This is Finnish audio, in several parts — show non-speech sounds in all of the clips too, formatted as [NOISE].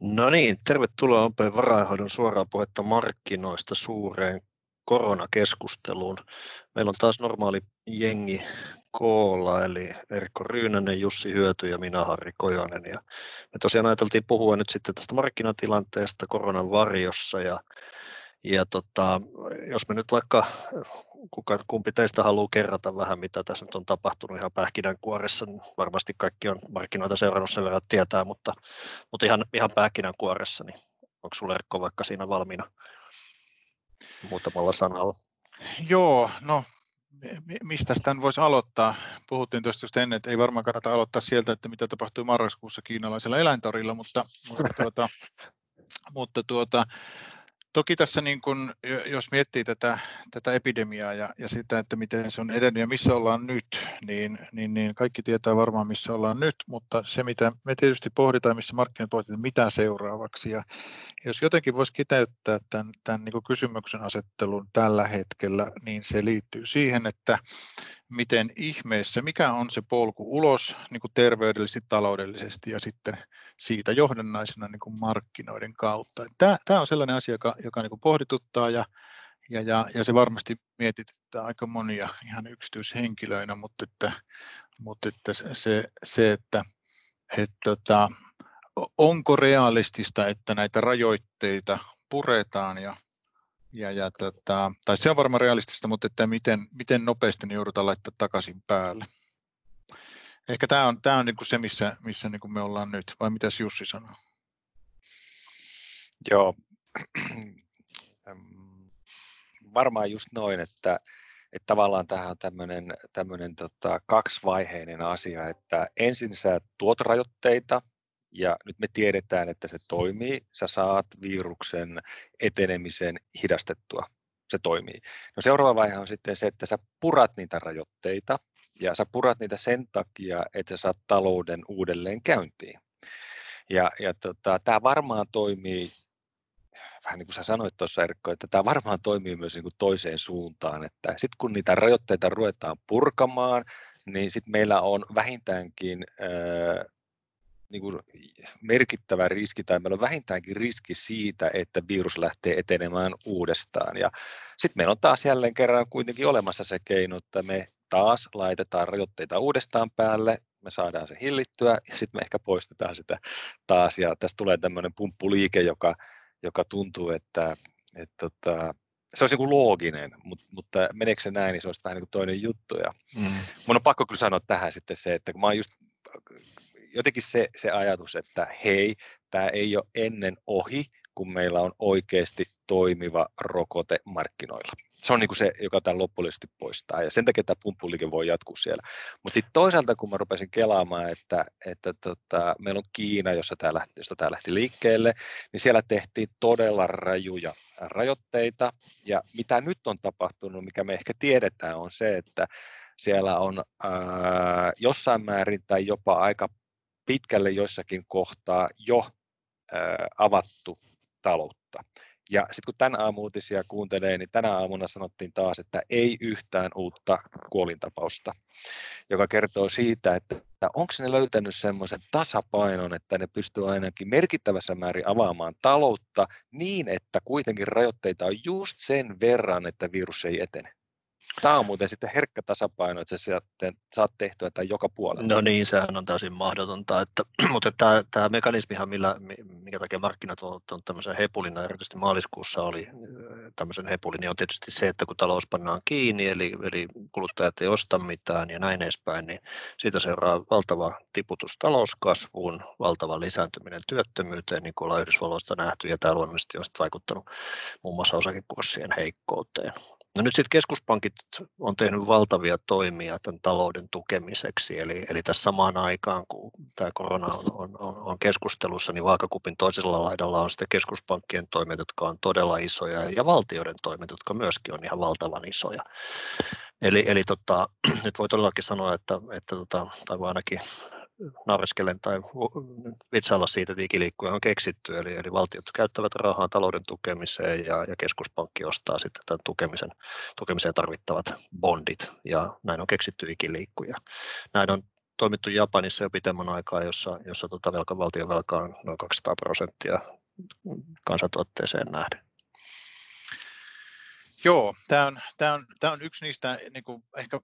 No niin, tervetuloa Open varainhoidon suoraan puhetta markkinoista suureen koronakeskusteluun. Meillä on taas normaali jengi koolla, eli Erkko Ryynänen, Jussi Hyöty ja minä Harri Kojonen. Ja me tosiaan ajateltiin puhua nyt sitten tästä markkinatilanteesta koronan varjossa ja ja tota, jos me nyt vaikka, kuka, kumpi teistä haluaa kerrata vähän, mitä tässä nyt on tapahtunut ihan pähkinänkuoressa, niin varmasti kaikki on markkinoita seurannut sen verran tietää, mutta, mutta ihan, ihan pähkinänkuoressa, niin onko sinulla Erkko vaikka siinä valmiina muutamalla sanalla? Joo, no mistä tämän voisi aloittaa? Puhuttiin tuosta just ennen, että ei varmaan kannata aloittaa sieltä, että mitä tapahtui marraskuussa kiinalaisella eläintorilla, mutta, mutta, tuota, [LAUGHS] mutta tuota, Toki tässä, niin kun, jos miettii tätä, tätä epidemiaa ja, ja sitä, että miten se on edennyt ja missä ollaan nyt, niin, niin, niin kaikki tietää varmaan, missä ollaan nyt, mutta se, mitä me tietysti pohditaan, missä markkinat pohditaan, mitä seuraavaksi. Ja jos jotenkin voisi kiteyttää tämän, tämän niin kysymyksen asettelun tällä hetkellä, niin se liittyy siihen, että miten ihmeessä, mikä on se polku ulos niin terveydellisesti, taloudellisesti ja sitten siitä johdannaisena niin kuin markkinoiden kautta. Tämä, tämä on sellainen asia, joka, joka niin kuin pohdituttaa ja, ja, ja, ja se varmasti mietityttää aika monia ihan yksityishenkilöinä, mutta, että, mutta että se, se, että, että tota, onko realistista, että näitä rajoitteita puretaan ja, ja, ja tota, tai se on varmaan realistista, mutta että miten, miten nopeasti ne joudutaan laittaa takaisin päälle. Ehkä tämä on, tämä on niin kuin se, missä, missä niin kuin me ollaan nyt, vai mitä Jussi sanoo? Joo, varmaan just noin, että, että tavallaan tähän on tämmöinen, tämmöinen tota, kaksivaiheinen asia, että ensin sä tuot rajoitteita, ja nyt me tiedetään, että se toimii, sä saat viruksen etenemisen hidastettua, se toimii. No seuraava vaihe on sitten se, että sä purat niitä rajoitteita, ja sä purat niitä sen takia, että sä saat talouden uudelleen käyntiin. Ja, ja tota, tämä varmaan toimii, vähän niin kuin sä sanoit tuossa Erkko, että tämä varmaan toimii myös niin kuin toiseen suuntaan, että sitten kun niitä rajoitteita ruvetaan purkamaan, niin sitten meillä on vähintäänkin ää, niin kuin merkittävä riski, tai meillä on vähintäänkin riski siitä, että virus lähtee etenemään uudestaan. Ja sitten meillä on taas jälleen kerran kuitenkin olemassa se keino, että me taas laitetaan rajoitteita uudestaan päälle, me saadaan se hillittyä ja sitten me ehkä poistetaan sitä taas ja tästä tulee tämmöinen pumppuliike, joka, joka tuntuu, että, että tota, se olisi joku looginen, mutta, mutta meneekö se näin, niin se olisi vähän niin kuin toinen juttu. Ja mm. Mun on pakko kyllä sanoa tähän sitten se, että kun mä oon just jotenkin se, se ajatus, että hei, tämä ei ole ennen ohi, kun meillä on oikeasti toimiva rokote markkinoilla. Se on niin kuin se, joka tämän loppullisesti poistaa, ja sen takia tämä pumppuliike voi jatkuu siellä. Mutta sitten toisaalta, kun mä rupesin kelaamaan, että, että tota, meillä on Kiina, jossa tämä lähti, josta tämä lähti liikkeelle, niin siellä tehtiin todella rajuja rajoitteita, ja mitä nyt on tapahtunut, mikä me ehkä tiedetään, on se, että siellä on ää, jossain määrin tai jopa aika pitkälle joissakin kohtaa jo ää, avattu taloutta. Ja sitten kun tämän aamuutisia kuuntelee, niin tänä aamuna sanottiin taas, että ei yhtään uutta kuolintapausta, joka kertoo siitä, että onko ne löytänyt semmoisen tasapainon, että ne pystyy ainakin merkittävässä määrin avaamaan taloutta niin, että kuitenkin rajoitteita on just sen verran, että virus ei etene. Tämä on muuten sitten herkkä tasapaino, että sä saat tehtyä tämän joka puolella. No niin, sehän on täysin mahdotonta. Että, [CLEARS THROAT] mutta tämä, tämä mekanismihan, millä, minkä takia markkinat on ottanut tämmöisen hepulina, erityisesti maaliskuussa oli tämmöisen hepulin, niin on tietysti se, että kun talous pannaan kiinni, eli, eli kuluttajat ei osta mitään ja näin edespäin, niin siitä seuraa valtava tiputus talouskasvuun, valtava lisääntyminen työttömyyteen, niin kuin ollaan Yhdysvalloista nähty, ja tämä luonnollisesti on vaikuttanut muun muassa osakekurssien heikkouteen. No nyt sitten keskuspankit on tehnyt valtavia toimia tämän talouden tukemiseksi, eli, eli tässä samaan aikaan, kun tämä korona on, on, on, keskustelussa, niin vaakakupin toisella laidalla on sitten keskuspankkien toimet, jotka on todella isoja, ja valtioiden toimet, jotka myöskin on ihan valtavan isoja. Eli, eli tota, [CLEARS THROAT] nyt voi todellakin sanoa, että, että tota, tai ainakin naureskelen tai vitsailla siitä, että ikiliikkuja on keksitty, eli, eli valtiot käyttävät rahaa talouden tukemiseen ja, ja keskuspankki ostaa sitten tämän tukemisen, tukemiseen tarvittavat bondit, ja näin on keksitty ikiliikkuja. Näin on toimittu Japanissa jo pitemmän aikaa, jossa, jossa tota velka, valtion velka on noin 200 prosenttia kansantuotteeseen nähden. Joo, tämä on, tämä on, tämä on yksi niistä niin kuin ehkä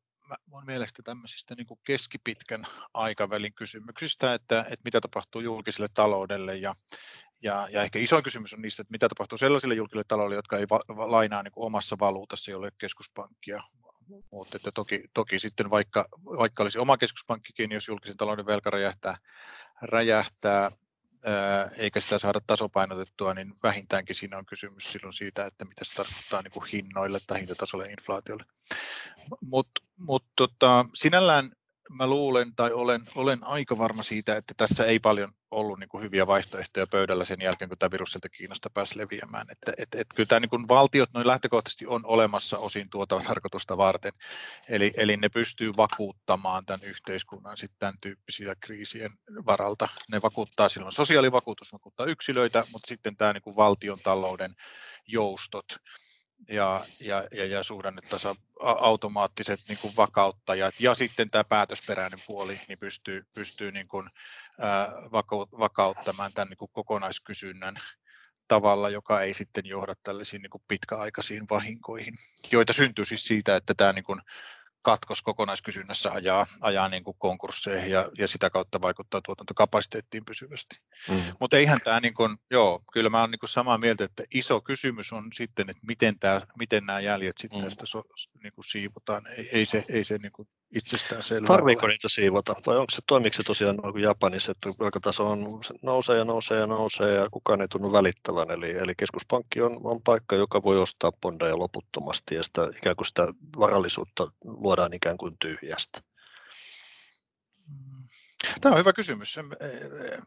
mun mielestä tämmöisistä niin keskipitkän aikavälin kysymyksistä, että, että mitä tapahtuu julkiselle taloudelle ja, ja, ja ehkä iso kysymys on niistä, että mitä tapahtuu sellaisille julkisille taloudelle, jotka ei va, lainaa niin omassa valuutassa, jolle keskuspankkia, mutta että toki, toki sitten vaikka, vaikka olisi oma keskuspankkikin, jos julkisen talouden velka räjähtää, räjähtää eikä sitä saada tasapainotettua, niin vähintäänkin siinä on kysymys silloin siitä, että mitä se tarkoittaa niin kuin hinnoille tai hintatasolle inflaatiolle. Mutta mut tota, sinällään mä luulen tai olen, olen aika varma siitä, että tässä ei paljon ollut niin kuin hyviä vaihtoehtoja pöydällä sen jälkeen, kun tämä virus sieltä Kiinasta pääsi leviämään. Että, et, et, kyllä tämä niin kuin valtiot noin lähtökohtaisesti on olemassa osin tuota tarkoitusta varten, eli, eli ne pystyy vakuuttamaan tämän yhteiskunnan sitten tämän tyyppisiä kriisien varalta. Ne vakuuttaa silloin sosiaalivakuutus, vakuuttaa yksilöitä, mutta sitten tämä niin kuin valtion talouden joustot, ja, ja, ja, ja suhdannetasa automaattiset niin kuin vakauttajat. Ja sitten tämä päätösperäinen puoli niin pystyy, pystyy niin kuin, ää, vakauttamaan tämän niin kuin kokonaiskysynnän tavalla, joka ei sitten johda tällaisiin niin kuin pitkäaikaisiin vahinkoihin, joita syntyy siis siitä, että tämä niin kuin katkos kokonaiskysynnässä ajaa, ajaa niin kuin konkursseihin ja, ja sitä kautta vaikuttaa tuotantokapasiteettiin pysyvästi. Mm. Mutta eihän tämä, niin kuin, joo, kyllä mä olen niin samaa mieltä, että iso kysymys on sitten, että miten, tämä, miten nämä jäljet sitten mm. tästä so, niin kuin siivotaan. Ei, ei se, ei se niin kuin itsestään selvää. Tarviiko niitä siivota vai onko se, toimiko se tosiaan niin kuin Japanissa, että velkataso on, nousee ja nousee ja nousee ja kukaan ei tunnu välittävän. Eli, eli keskuspankki on, on paikka, joka voi ostaa bondeja loputtomasti ja sitä, ikään kuin sitä varallisuutta luodaan ikään kuin tyhjästä. Tämä on hyvä kysymys. E, e,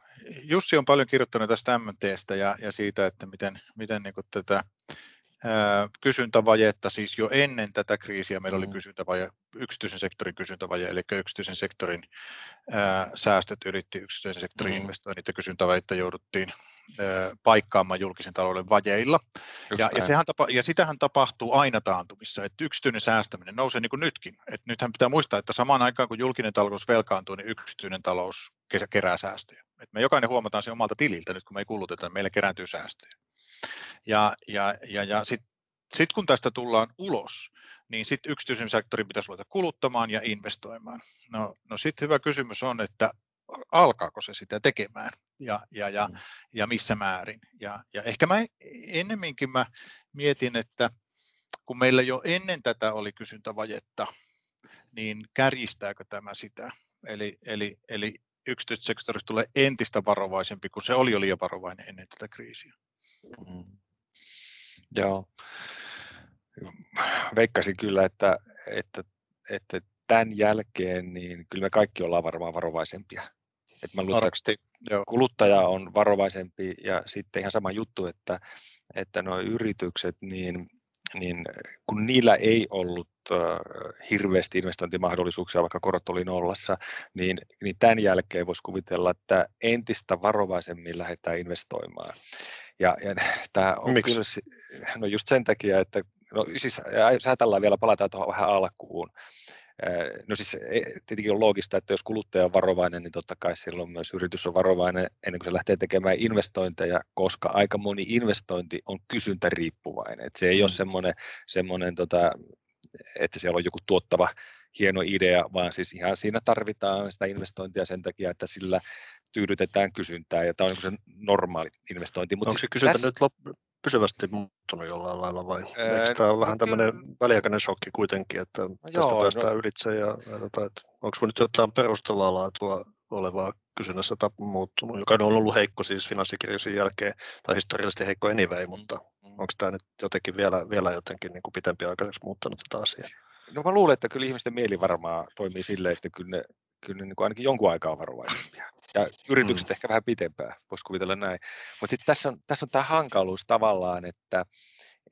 Jussi on paljon kirjoittanut tästä MTstä ja, ja siitä, että miten, miten niin tätä kysyntävajetta, siis jo ennen tätä kriisiä meillä oli mm. kysyntävaje, yksityisen sektorin kysyntävaje, eli yksityisen sektorin ää, säästöt yritti yksityisen sektorin mm. investoinnit ja kysyntävajetta jouduttiin ää, paikkaamaan julkisen talouden vajeilla. Ja, ja, sehän tapa, ja sitähän tapahtuu aina taantumissa, että yksityinen säästäminen nousee niin kuin nytkin. Et nythän pitää muistaa, että samaan aikaan kun julkinen talous velkaantuu, niin yksityinen talous kerää säästöjä. Et me jokainen huomataan sen omalta tililtä nyt, kun me ei kuluteta, meillä kerääntyy säästöjä. Ja, ja, ja, ja sitten sit kun tästä tullaan ulos, niin sitten yksityisen sektorin pitäisi ruveta kuluttamaan ja investoimaan. No, no sitten hyvä kysymys on, että alkaako se sitä tekemään ja, ja, ja, mm. ja missä määrin. Ja, ja ehkä mä ennemminkin mä mietin, että kun meillä jo ennen tätä oli kysyntävajetta, niin kärjistääkö tämä sitä? Eli, eli, eli yksityisestä sektorista tulee entistä varovaisempi, kun se oli jo liian varovainen ennen tätä kriisiä. Mm. Joo. Veikkasin kyllä, että, että, että tämän jälkeen niin kyllä me kaikki ollaan varmaan varovaisempia. Et mä luulen, kuluttaja on varovaisempi ja sitten ihan sama juttu, että, että nuo yritykset, niin, niin kun niillä ei ollut äh, hirveästi investointimahdollisuuksia, vaikka korot oli nollassa, niin, niin tämän jälkeen voisi kuvitella, että entistä varovaisemmin lähdetään investoimaan. Ja, ja tämä on Miksi? kyllä, no just sen takia, että no siis ajatellaan vielä, palataan tuohon vähän alkuun. No siis e, tietenkin on loogista, että jos kuluttaja on varovainen, niin totta kai silloin myös yritys on varovainen ennen kuin se lähtee tekemään investointeja, koska aika moni investointi on kysyntäriippuvainen. Että se ei mm. ole semmoinen, semmoinen tota, että siellä on joku tuottava hieno idea, vaan siis ihan siinä tarvitaan sitä investointia sen takia, että sillä tyydytetään kysyntää ja tämä on niin se normaali investointi. Mutta Onko se kysyntä tässä... nyt lop- pysyvästi muuttunut jollain lailla vai Ää, eikö tämä no, vähän tämmöinen väliaikainen shokki kuitenkin, että no, tästä joo, päästään no, ylitse ja, tota, että onko nyt jotain perustavaa laatua olevaa kysynnässä muuttunut, joka on ollut heikko siis finanssikriisin jälkeen tai historiallisesti heikko anyway, mm, mutta mm. onko tämä nyt jotenkin vielä, vielä jotenkin niin kuin pitempi aikaiseksi muuttanut tätä asiaa? No mä luulen, että kyllä ihmisten mieli varmaan toimii silleen, että kyllä ne, kyllä ne niin kuin ainakin jonkun aikaa on varovaisempia. Ja yritykset mm. ehkä vähän pitempää, voisi kuvitella näin. Mutta sitten tässä on, tässä on tämä hankaluus tavallaan, että,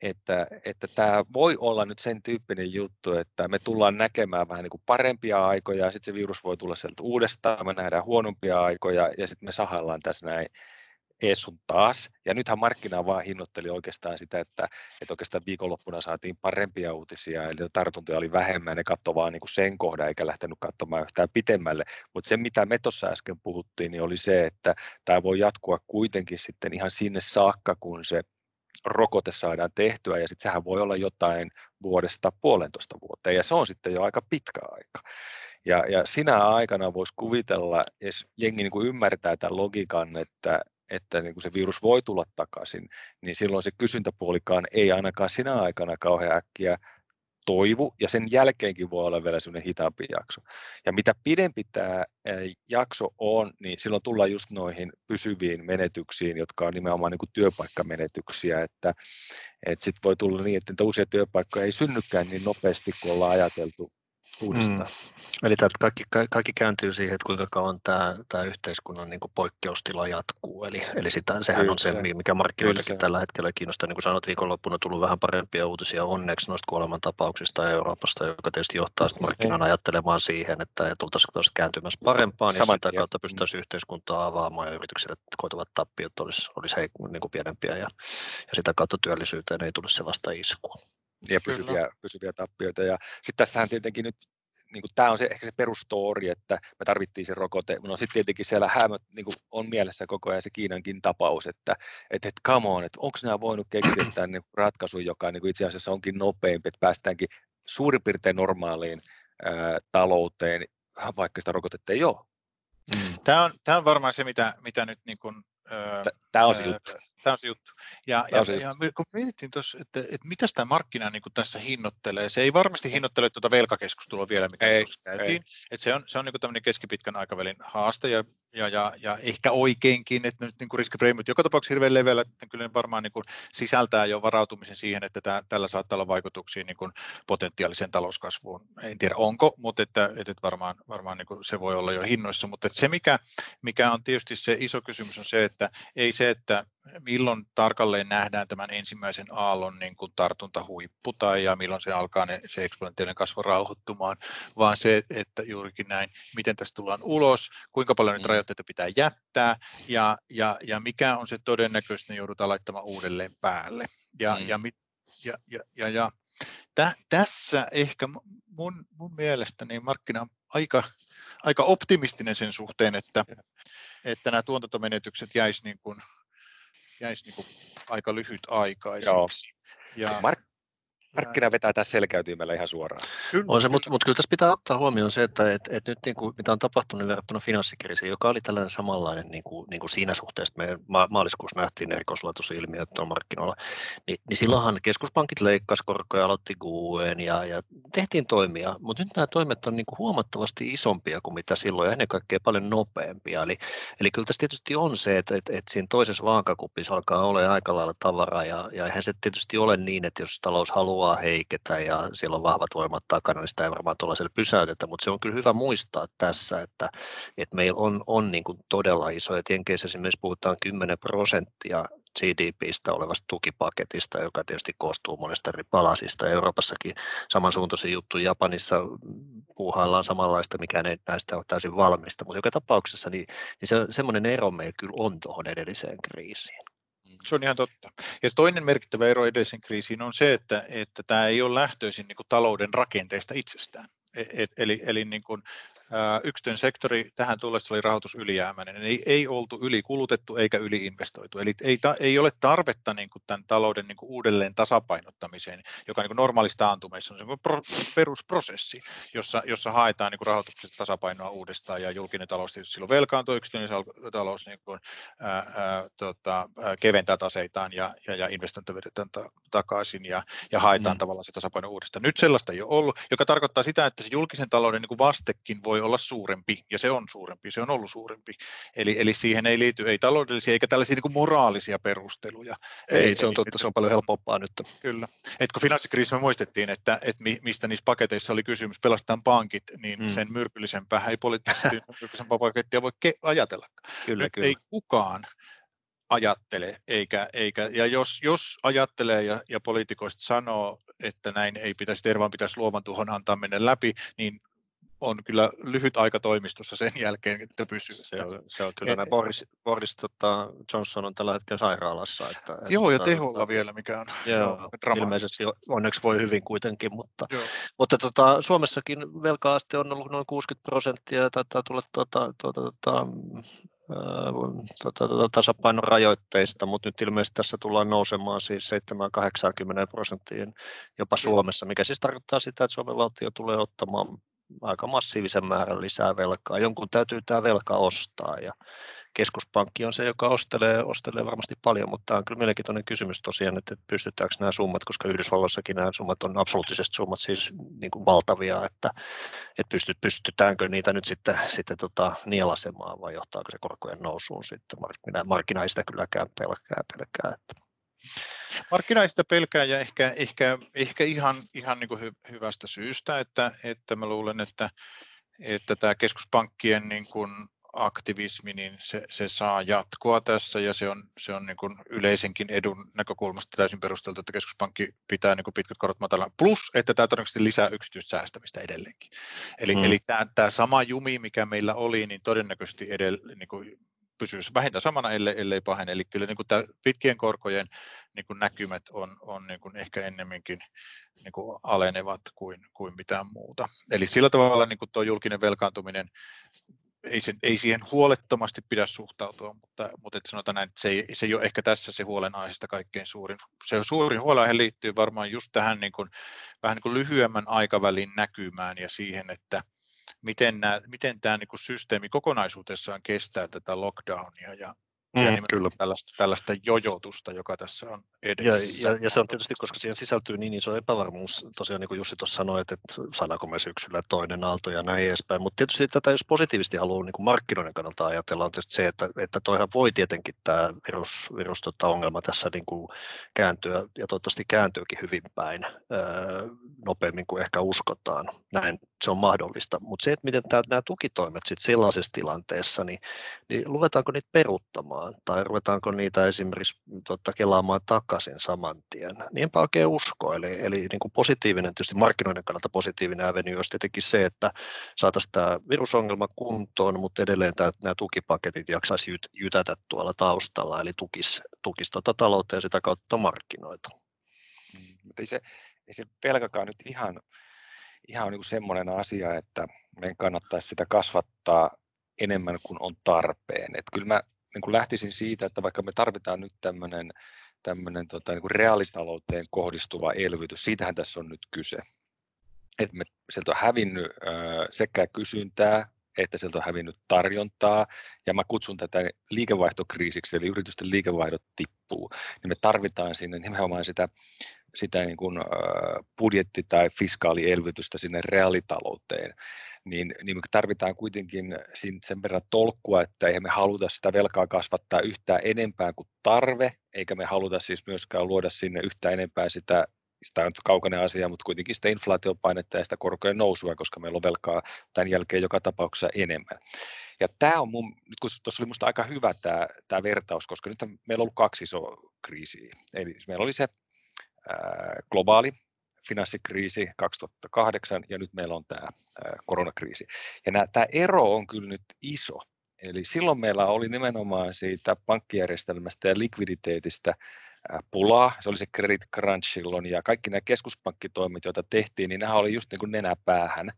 että, että tämä voi olla nyt sen tyyppinen juttu, että me tullaan näkemään vähän niin kuin parempia aikoja, sitten se virus voi tulla sieltä uudestaan, me nähdään huonompia aikoja ja sitten me sahaillaan tässä näin ees sun taas. Ja nythän markkina vaan hinnoitteli oikeastaan sitä, että, että oikeastaan viikonloppuna saatiin parempia uutisia, eli tartuntoja oli vähemmän, ne katsoi vaan niin kuin sen kohdan eikä lähtenyt katsomaan yhtään pitemmälle. Mutta se, mitä me tuossa äsken puhuttiin, niin oli se, että tämä voi jatkua kuitenkin sitten ihan sinne saakka, kun se rokote saadaan tehtyä, ja sitten sehän voi olla jotain vuodesta puolentoista vuoteen, ja se on sitten jo aika pitkä aika. Ja, ja sinä aikana voisi kuvitella, jos jengi niin kuin ymmärtää tämän logiikan, että, että niin kuin se virus voi tulla takaisin, niin silloin se kysyntäpuolikaan ei ainakaan sinä aikana kauhean äkkiä toivu, ja sen jälkeenkin voi olla vielä sellainen hitaampi jakso. Ja mitä pidempi tämä jakso on, niin silloin tullaan just noihin pysyviin menetyksiin, jotka on nimenomaan niin kuin työpaikkamenetyksiä, että, että sitten voi tulla niin, että uusia työpaikkoja ei synnykään niin nopeasti kuin ollaan ajateltu uudestaan. Mm. Eli tämä kaikki, kaikki kääntyy siihen, että kuinka kauan tämä, tämä yhteiskunnan niin kuin poikkeustila jatkuu. Eli, eli sitä, sehän Kyllä on se, mikä markkinoitakin tällä hetkellä kiinnostaa. Niin kuin sanoit, viikonloppuna on tullut vähän parempia uutisia onneksi noista kuolemantapauksista Euroopasta, joka tietysti johtaa sitten markkinan ajattelemaan siihen, että tultaisiin kääntymässä parempaan ja sitä kautta pystyttäisiin yhteiskuntaa avaamaan ja yrityksille koituvat tappiot olisi, olisi heik- niin kuin pienempiä ja, ja sitä kautta työllisyyteen ei tule sellaista iskua ja pysyviä, pysyviä tappioita. Ja sitten tässähän tietenkin nyt niin kuin, tämä on se, ehkä se perustori, että me tarvittiin se rokote. No sitten tietenkin siellä hämö, niin kuin on mielessä koko ajan se Kiinankin tapaus, että että, että come on, että onko nämä voinut keksiä tämän niin ratkaisun, joka niin kuin itse asiassa onkin nopeampi, että päästäänkin suurin piirtein normaaliin ää, talouteen, vaikka sitä rokotetta ei ole. Mm. Tämä, on, tämä on varmaan se, mitä, mitä nyt niin kuin, Tämä on se juttu. Tämä on se juttu. Ja, ja, se ja juttu. kun mietittiin tuossa, että, että mitä tämä markkina niin kuin tässä hinnoittelee, se ei varmasti hinnoittele tuota velkakeskustelua vielä, mikä ei, tuossa käytiin. Että se on, se on niin tämmöinen keskipitkän aikavälin haaste ja, ja, ja, ja ehkä oikeinkin, että nyt niin kuin riskipreimit joka tapauksessa hirveän leveällä, että kyllä ne varmaan niin kuin sisältää jo varautumisen siihen, että tämä, tällä saattaa olla vaikutuksia niin kuin potentiaaliseen talouskasvuun. En tiedä onko, mutta että, että varmaan, varmaan niin kuin se voi olla jo hinnoissa, mutta että se mikä, mikä on tietysti se iso kysymys on se, että ei se, että milloin tarkalleen nähdään tämän ensimmäisen aallon niin kuin tartuntahuippu tai ja milloin se alkaa ne, se eksponentiaalinen kasvu rauhoittumaan, vaan se, että juurikin näin, miten tästä tullaan ulos, kuinka paljon nyt mm. rajoitteita pitää jättää ja, ja, ja mikä on se todennäköistä, ne joudutaan laittamaan uudelleen päälle. Ja, mm. ja, ja, ja, ja, ja tä, tässä ehkä mun, mun mielestä niin markkina on aika, aika optimistinen sen suhteen, että, että nämä tuotantomenetykset jäisivät niin kuin jäisi niin kuin aika lyhytaikaisiksi. Ja, Mark- Markkina vetää tässä selkäytymällä ihan suoraan. Kyllä, on se, mutta mut kyllä tässä pitää ottaa huomioon se, että et, et nyt niin kuin, mitä on tapahtunut verrattuna finanssikriisiin, joka oli tällainen samanlainen niin kuin, niin kuin siinä suhteessa, että me ma- maaliskuussa nähtiin erikoislaatusilmiöt tuolla markkinoilla, niin, niin silloinhan keskuspankit leikkasivat korkoja, aloitti QEn ja, ja tehtiin toimia, mutta nyt nämä toimet on niin kuin huomattavasti isompia kuin mitä silloin ja ennen kaikkea paljon nopeampia. Eli, eli kyllä tässä tietysti on se, että, että, että siinä toisessa vaakakupissa alkaa olla aika lailla tavaraa ja, ja eihän se tietysti ole niin, että jos talous haluaa haluaa heiketä ja siellä on vahvat voimat takana, niin sitä ei varmaan tuollaiselle pysäytetä, mutta se on kyllä hyvä muistaa tässä, että, että meillä on, on niin kuin todella iso, että Jenkeissä esimerkiksi puhutaan 10 prosenttia GDPistä olevasta tukipaketista, joka tietysti koostuu monesta eri palasista. Euroopassakin samansuuntaisia juttu. Japanissa puuhaillaan samanlaista, mikä ei näistä ole täysin valmista, mutta joka tapauksessa niin, niin se, semmoinen ero meillä kyllä on tuohon edelliseen kriisiin. Se on ihan totta. Ja toinen merkittävä ero edellisen kriisiin on se, että, että tämä ei ole lähtöisin niin kuin talouden rakenteesta itsestään. E, eli eli niin kuin, yksityinen sektori tähän tullessa oli rahoitus ylijäämäinen. Ei, ei oltu ylikulutettu eikä yliinvestoitu. Eli ei, ta, ei ole tarvetta niin kuin tämän talouden niin kuin uudelleen tasapainottamiseen, joka niin kuin normaalissa taantumeissa on se pro, perusprosessi, jossa, jossa haetaan niin kuin rahoituksesta tasapainoa uudestaan ja julkinen talous tietysti silloin velkaantuu, yksityinen talous niin kuin, ää, ää, tota, keventää taseitaan ja, ja, ja investointeja vedetään ta, takaisin ja, ja haetaan mm. tavallaan se tasapaino uudestaan. Nyt sellaista ei ole ollut, joka tarkoittaa sitä, että se julkisen talouden niin kuin vastekin voi olla suurempi, ja se on suurempi, se on ollut suurempi. Eli, eli siihen ei liity ei taloudellisia eikä tällaisia niin kuin moraalisia perusteluja. Ei, ei se on totta, se on paljon helpompaa nyt. Kyllä. Et kun finanssikriisissä me muistettiin, että, että mistä niissä paketeissa oli kysymys, pelastetaan pankit, niin mm. sen myrkyllisempää ei poliittisesti [LAUGHS] myrkyllisempää pakettia voi ke- ajatella. Kyllä, kyllä. Ei kukaan ajattele, eikä, eikä, ja jos, jos ajattelee ja, ja poliitikoista sanoo, että näin ei pitäisi tehdä, vaan pitäisi luovan tuhon antaa mennä läpi, niin on kyllä lyhyt aika toimistossa sen jälkeen, että pysyy. Se on, se on kyllä, e, Boris, Boris tota, Johnson on tällä hetkellä sairaalassa. Että, joo, ja teholla vielä, mikä on joo, [LAUGHS] ilmeisesti onneksi voi hyvin kuitenkin, mutta, mutta tota, Suomessakin velka-aste on ollut noin 60 prosenttia ja taitaa tulla tuota, tuota, tuota, tota, tota, tasapainon rajoitteista, mutta nyt ilmeisesti tässä tullaan nousemaan siis 7-80 prosenttiin jopa Suomessa, mikä siis tarkoittaa sitä, että Suomen valtio tulee ottamaan aika massiivisen määrän lisää velkaa. Jonkun täytyy tämä velka ostaa ja keskuspankki on se, joka ostelee, ostelee varmasti paljon, mutta tämä on kyllä mielenkiintoinen kysymys tosiaan, että pystytäänkö nämä summat, koska Yhdysvalloissakin nämä summat on absoluuttiset summat siis niin kuin valtavia, että, että pystytäänkö niitä nyt sitten, sitten tota, nielasemaan vai johtaako se korkojen nousuun sitten. Markkina, markkina ei sitä kylläkään pelkää, pelkää että Markkinaista pelkää ja ehkä, ehkä, ehkä ihan, ihan niin kuin hy, hyvästä syystä, että, että mä luulen, että, että tämä keskuspankkien niin kuin aktivismi, niin se, se saa jatkoa tässä ja se on, se on niin kuin yleisenkin edun näkökulmasta täysin perusteltu, että keskuspankki pitää niin kuin pitkät korot matalan. Plus, että tämä todennäköisesti lisää yksityistä säästämistä edelleenkin. Eli, mm. eli tämä, tämä sama jumi, mikä meillä oli, niin todennäköisesti edell, niin kuin pysyisi vähintään samana, ellei, ellei pahene. Eli kyllä niin kuin tämä pitkien korkojen niin kuin näkymät on, on niin kuin ehkä ennemminkin niin kuin alenevat kuin, kuin mitään muuta. Eli sillä tavalla niin kuin tuo julkinen velkaantuminen ei, se, ei siihen huolettomasti pidä suhtautua, mutta, mutta että sanotaan näin, että se ei, se ei ole ehkä tässä se huolenaiheesta kaikkein suurin. Se suurin huolenaihe liittyy varmaan just tähän niin kuin, vähän niin kuin lyhyemmän aikavälin näkymään ja siihen, että, miten, nämä, miten tämä niin kuin systeemi kokonaisuudessaan kestää tätä lockdownia ja, Mm, ja kyllä. Tällaista, tällaista jojotusta, joka tässä on edessä. Ja, ja, ja se on tietysti, koska siihen sisältyy niin iso epävarmuus, tosiaan niin kuin Jussi tuossa sanoi, että, että saadaanko me syksyllä toinen aalto ja näin edespäin, mutta tietysti tätä jos positiivisesti haluaa niin kuin markkinoiden kannalta ajatella, on tietysti se, että, että toihan voi tietenkin tämä virus, virus tota ongelma tässä niin kuin kääntyä, ja toivottavasti kääntyykin hyvin päin öö, nopeammin kuin ehkä uskotaan. Näin se on mahdollista, mutta se, että miten tämä, nämä tukitoimet sitten sellaisessa tilanteessa, niin, niin ruvetaanko niitä peruuttamaan, pelaamaan tai ruvetaanko niitä esimerkiksi tota, kelaamaan takaisin saman tien. Niin enpä oikein usko. Eli, eli niin kuin positiivinen, tietysti markkinoiden kannalta positiivinen avenue olisi tietenkin se, että saataisiin tämä virusongelma kuntoon, mutta edelleen tämä, nämä tukipaketit jaksaisi jyt, jytätä tuolla taustalla, eli tukisi, tukisi tuota taloutta ja sitä kautta markkinoita. Mm, mutta ei se, ei se pelkäkaan nyt ihan, ihan niin kuin semmoinen asia, että meidän kannattaisi sitä kasvattaa enemmän kuin on tarpeen. Et kyllä mä niin kuin lähtisin siitä, että vaikka me tarvitaan nyt tämmöinen tämmöinen tota, niin kuin reaalitalouteen kohdistuva elvytys, siitähän tässä on nyt kyse. Että me, sieltä on hävinnyt äh, sekä kysyntää että sieltä on hävinnyt tarjontaa, ja mä kutsun tätä liikevaihtokriisiksi, eli yritysten liikevaihdot tippuu, niin me tarvitaan sinne nimenomaan sitä sitä niin kuin budjetti- tai fiskaalielvytystä sinne reaalitalouteen, niin, niin me tarvitaan kuitenkin sen verran tolkkua, että eihän me haluta sitä velkaa kasvattaa yhtään enempää kuin tarve, eikä me haluta siis myöskään luoda sinne yhtään enempää sitä sitä on kaukainen asia, mutta kuitenkin sitä inflaatiopainetta ja sitä korkojen nousua, koska meillä on velkaa tämän jälkeen joka tapauksessa enemmän. Ja tämä on mun, nyt kun tuossa oli minusta aika hyvä tämä, tämä vertaus, koska nyt meillä on ollut kaksi isoa kriisiä. Eli meillä oli se globaali finanssikriisi 2008 ja nyt meillä on tämä koronakriisi. Ja nämä, tämä ero on kyllä nyt iso. Eli silloin meillä oli nimenomaan siitä pankkijärjestelmästä ja likviditeetistä pulaa. Se oli se credit crunch silloin ja kaikki nämä keskuspankkitoimet, joita tehtiin, niin nämä oli just niin kuin nenäpäähän.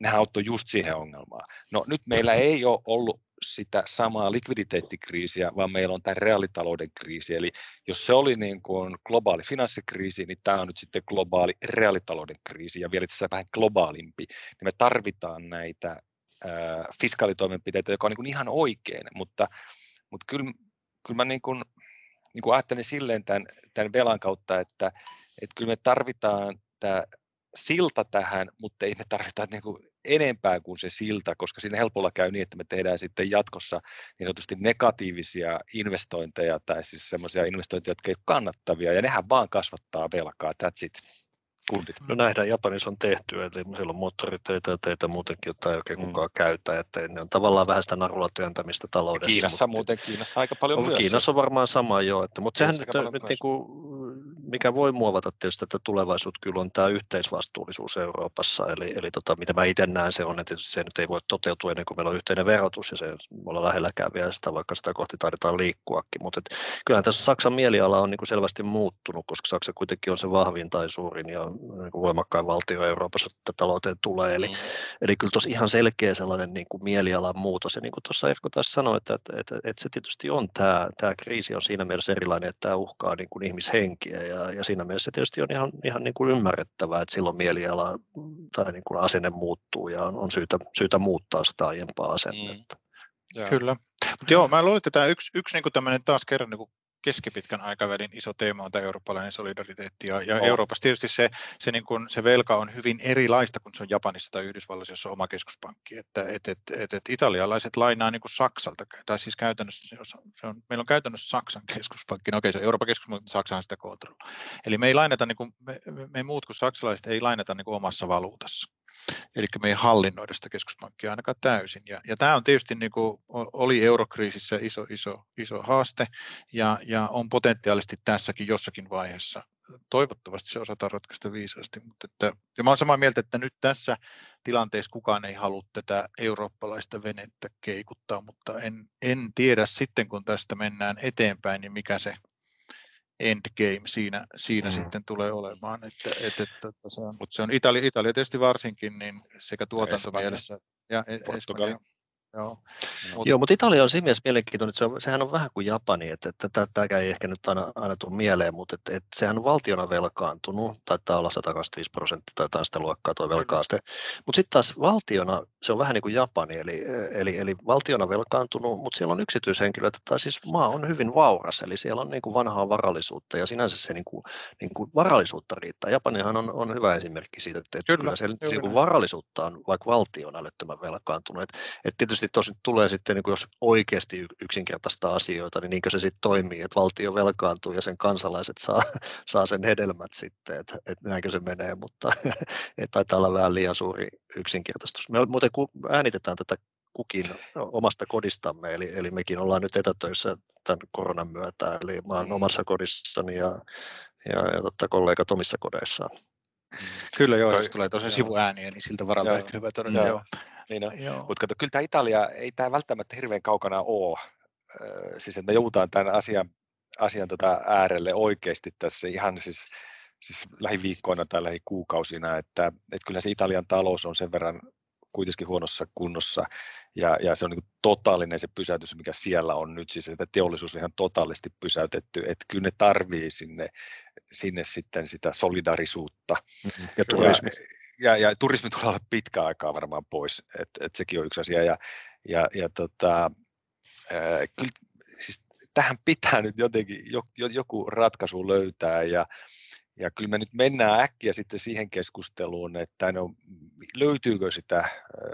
Nehän auttoi just siihen ongelmaan. No nyt meillä ei ole ollut sitä samaa likviditeettikriisiä, vaan meillä on tämä reaalitalouden kriisi. Eli jos se oli niin kuin globaali finanssikriisi, niin tämä on nyt sitten globaali reaalitalouden kriisi ja vielä itse asiassa vähän globaalimpi. Niin me tarvitaan näitä äh, fiskaalitoimenpiteitä, joka on niin kuin ihan oikein, mutta, mutta kyllä, kyllä mä niin kuin, niin kuin ajattelin silleen tämän, tämän velan kautta, että, että kyllä me tarvitaan tämä silta tähän, mutta ei me tarvita niin kuin enempää kuin se silta, koska siinä helpolla käy niin, että me tehdään sitten jatkossa niin sanotusti negatiivisia investointeja tai siis semmoisia investointeja, jotka ei ole kannattavia ja nehän vaan kasvattaa velkaa, that's it. Kundit. No nähdään Japanissa on tehty, eli siellä on moottoriteitä ja teitä muutenkin, jota ei oikein mm. kukaan käytä, että ne on tavallaan vähän sitä narulla työntämistä taloudessa. Kiinassa mutta, muuten, Kiinassa aika paljon on, myös. Kiinassa on varmaan sama jo, että, mutta sehän nyt, nyt niin kuin, mikä voi muovata tietysti tätä tulevaisuutta kyllä on tämä yhteisvastuullisuus Euroopassa, eli, eli tota, mitä mä itse näen se on, että se nyt ei voi toteutua ennen kuin meillä on yhteinen verotus ja se me ollaan lähelläkään vielä sitä, vaikka sitä kohti taidetaan liikkuakin, mutta et, kyllähän tässä Saksan mieliala on niin kuin selvästi muuttunut, koska Saksa kuitenkin on se vahvin tai suurin ja niin kuin voimakkain valtio Euroopassa, että talouteen tulee, eli, mm. eli kyllä tuossa ihan selkeä sellainen niin kuin mielialan muutos, ja niin kuin tuossa Erkko taas sanoi, että, että, että, että se tietysti on tämä, tämä kriisi on siinä mielessä erilainen, että tämä uhkaa niin kuin ihmishenkiä, ja, ja siinä mielessä se tietysti on ihan, ihan niin kuin ymmärrettävää, että silloin mieliala tai niin kuin asenne muuttuu, ja on, on syytä, syytä muuttaa sitä aiempaa asennetta. Mm. Kyllä. Mutta joo, mä luulen, että tämä yksi, yksi niin kuin taas kerran niin kuin keskipitkän aikavälin iso teema on tämä eurooppalainen solidariteetti. Ja, ja oh. Euroopassa tietysti se, se, niin kuin, se velka on hyvin erilaista kuin se on Japanissa tai Yhdysvalloissa, jossa on oma keskuspankki. Että et, et, et, et italialaiset lainaa niin kuin Saksalta, tai siis käytännössä se on, meillä on käytännössä Saksan [LAUGHS] keskuspankki. No okei, se on Euroopan keskuspankki, mutta Saksahan sitä kontrolloi. Eli me ei lainata, niin kuin, me, me muut kuin saksalaiset ei lainata niin kuin omassa valuutassa. Eli me ei hallinnoida sitä keskuspankkia ainakaan täysin. Ja, ja tämä on tietysti niin kuin, oli eurokriisissä iso, iso, iso haaste, ja, ja on potentiaalisesti tässäkin jossakin vaiheessa. Toivottavasti se osataan ratkaista viisaasti, mutta että, ja mä olen samaa mieltä, että nyt tässä tilanteessa kukaan ei halua tätä eurooppalaista venettä keikuttaa, mutta en, en tiedä sitten, kun tästä mennään eteenpäin, niin mikä se endgame siinä, siinä mm. sitten tulee olemaan. Että, että, että, että se on, mutta se on Italia, Italia tietysti varsinkin niin sekä tuotantomielessä ja Portugali. Joo. Mut, Joo, mutta Italia on siinä mielessä mielenkiintoinen, että se on, sehän on vähän kuin Japani, että, että tämä ei ehkä nyt aina, aina tule mieleen, mutta että, että sehän on valtiona velkaantunut, taitaa olla 125 prosenttia tai jotain sitä luokkaa tuo velkaaste, mutta sitten taas valtiona se on vähän niin kuin Japani, eli, eli, eli valtiona velkaantunut, mutta siellä on yksityishenkilöitä, tai siis maa on hyvin vauras, eli siellä on niin kuin vanhaa varallisuutta ja sinänsä se niin kuin, niin kuin varallisuutta riittää. Japanihan on, on hyvä esimerkki siitä, että, että kyllä, kyllä siellä niin kuin varallisuutta on vaikka valtion älyttömän velkaantunut. Et, et tietysti tosi tulee sitten, niin kuin jos oikeasti yksinkertaista asioita, niin niinkö se sitten toimii, että valtio velkaantuu ja sen kansalaiset saa, [LAUGHS] saa sen hedelmät sitten, että, että näinkö se menee, mutta [LAUGHS] että taitaa olla vähän liian suuri yksinkertaistus. Me muuten äänitetään tätä kukin omasta kodistamme, eli, eli mekin ollaan nyt etätöissä tämän koronan myötä, eli mä olen mm. omassa kodissani ja, ja, ja totta, kollegat omissa kodeissaan. Kyllä joo, jos tulee tosiaan sivuääniä, niin siltä varalta joo, ehkä hyvä todeta. Joo. Niin no. Mutta kato, kyllä tämä Italia, ei tämä välttämättä hirveän kaukana ole. Siis että me joudutaan tämän asian, asian tota äärelle oikeasti tässä ihan siis, siis lähiviikkoina tai lähikuukausina, että, että kyllä se Italian talous on sen verran kuitenkin huonossa kunnossa ja, ja se on niin totaalinen se pysäytys, mikä siellä on nyt, siis että teollisuus on ihan totaalisti pysäytetty, että kyllä ne tarvii sinne, sinne sitten sitä solidarisuutta. Mm-hmm. Ja turismi. Ja, ja, ja turismi tulee olla pitkä aikaa varmaan pois, että et sekin on yksi asia. Ja, ja, ja tota, ää, kyllä, siis tähän pitää nyt jotenkin joku ratkaisu löytää. Ja, ja kyllä me nyt mennään äkkiä sitten siihen keskusteluun, että no, löytyykö sitä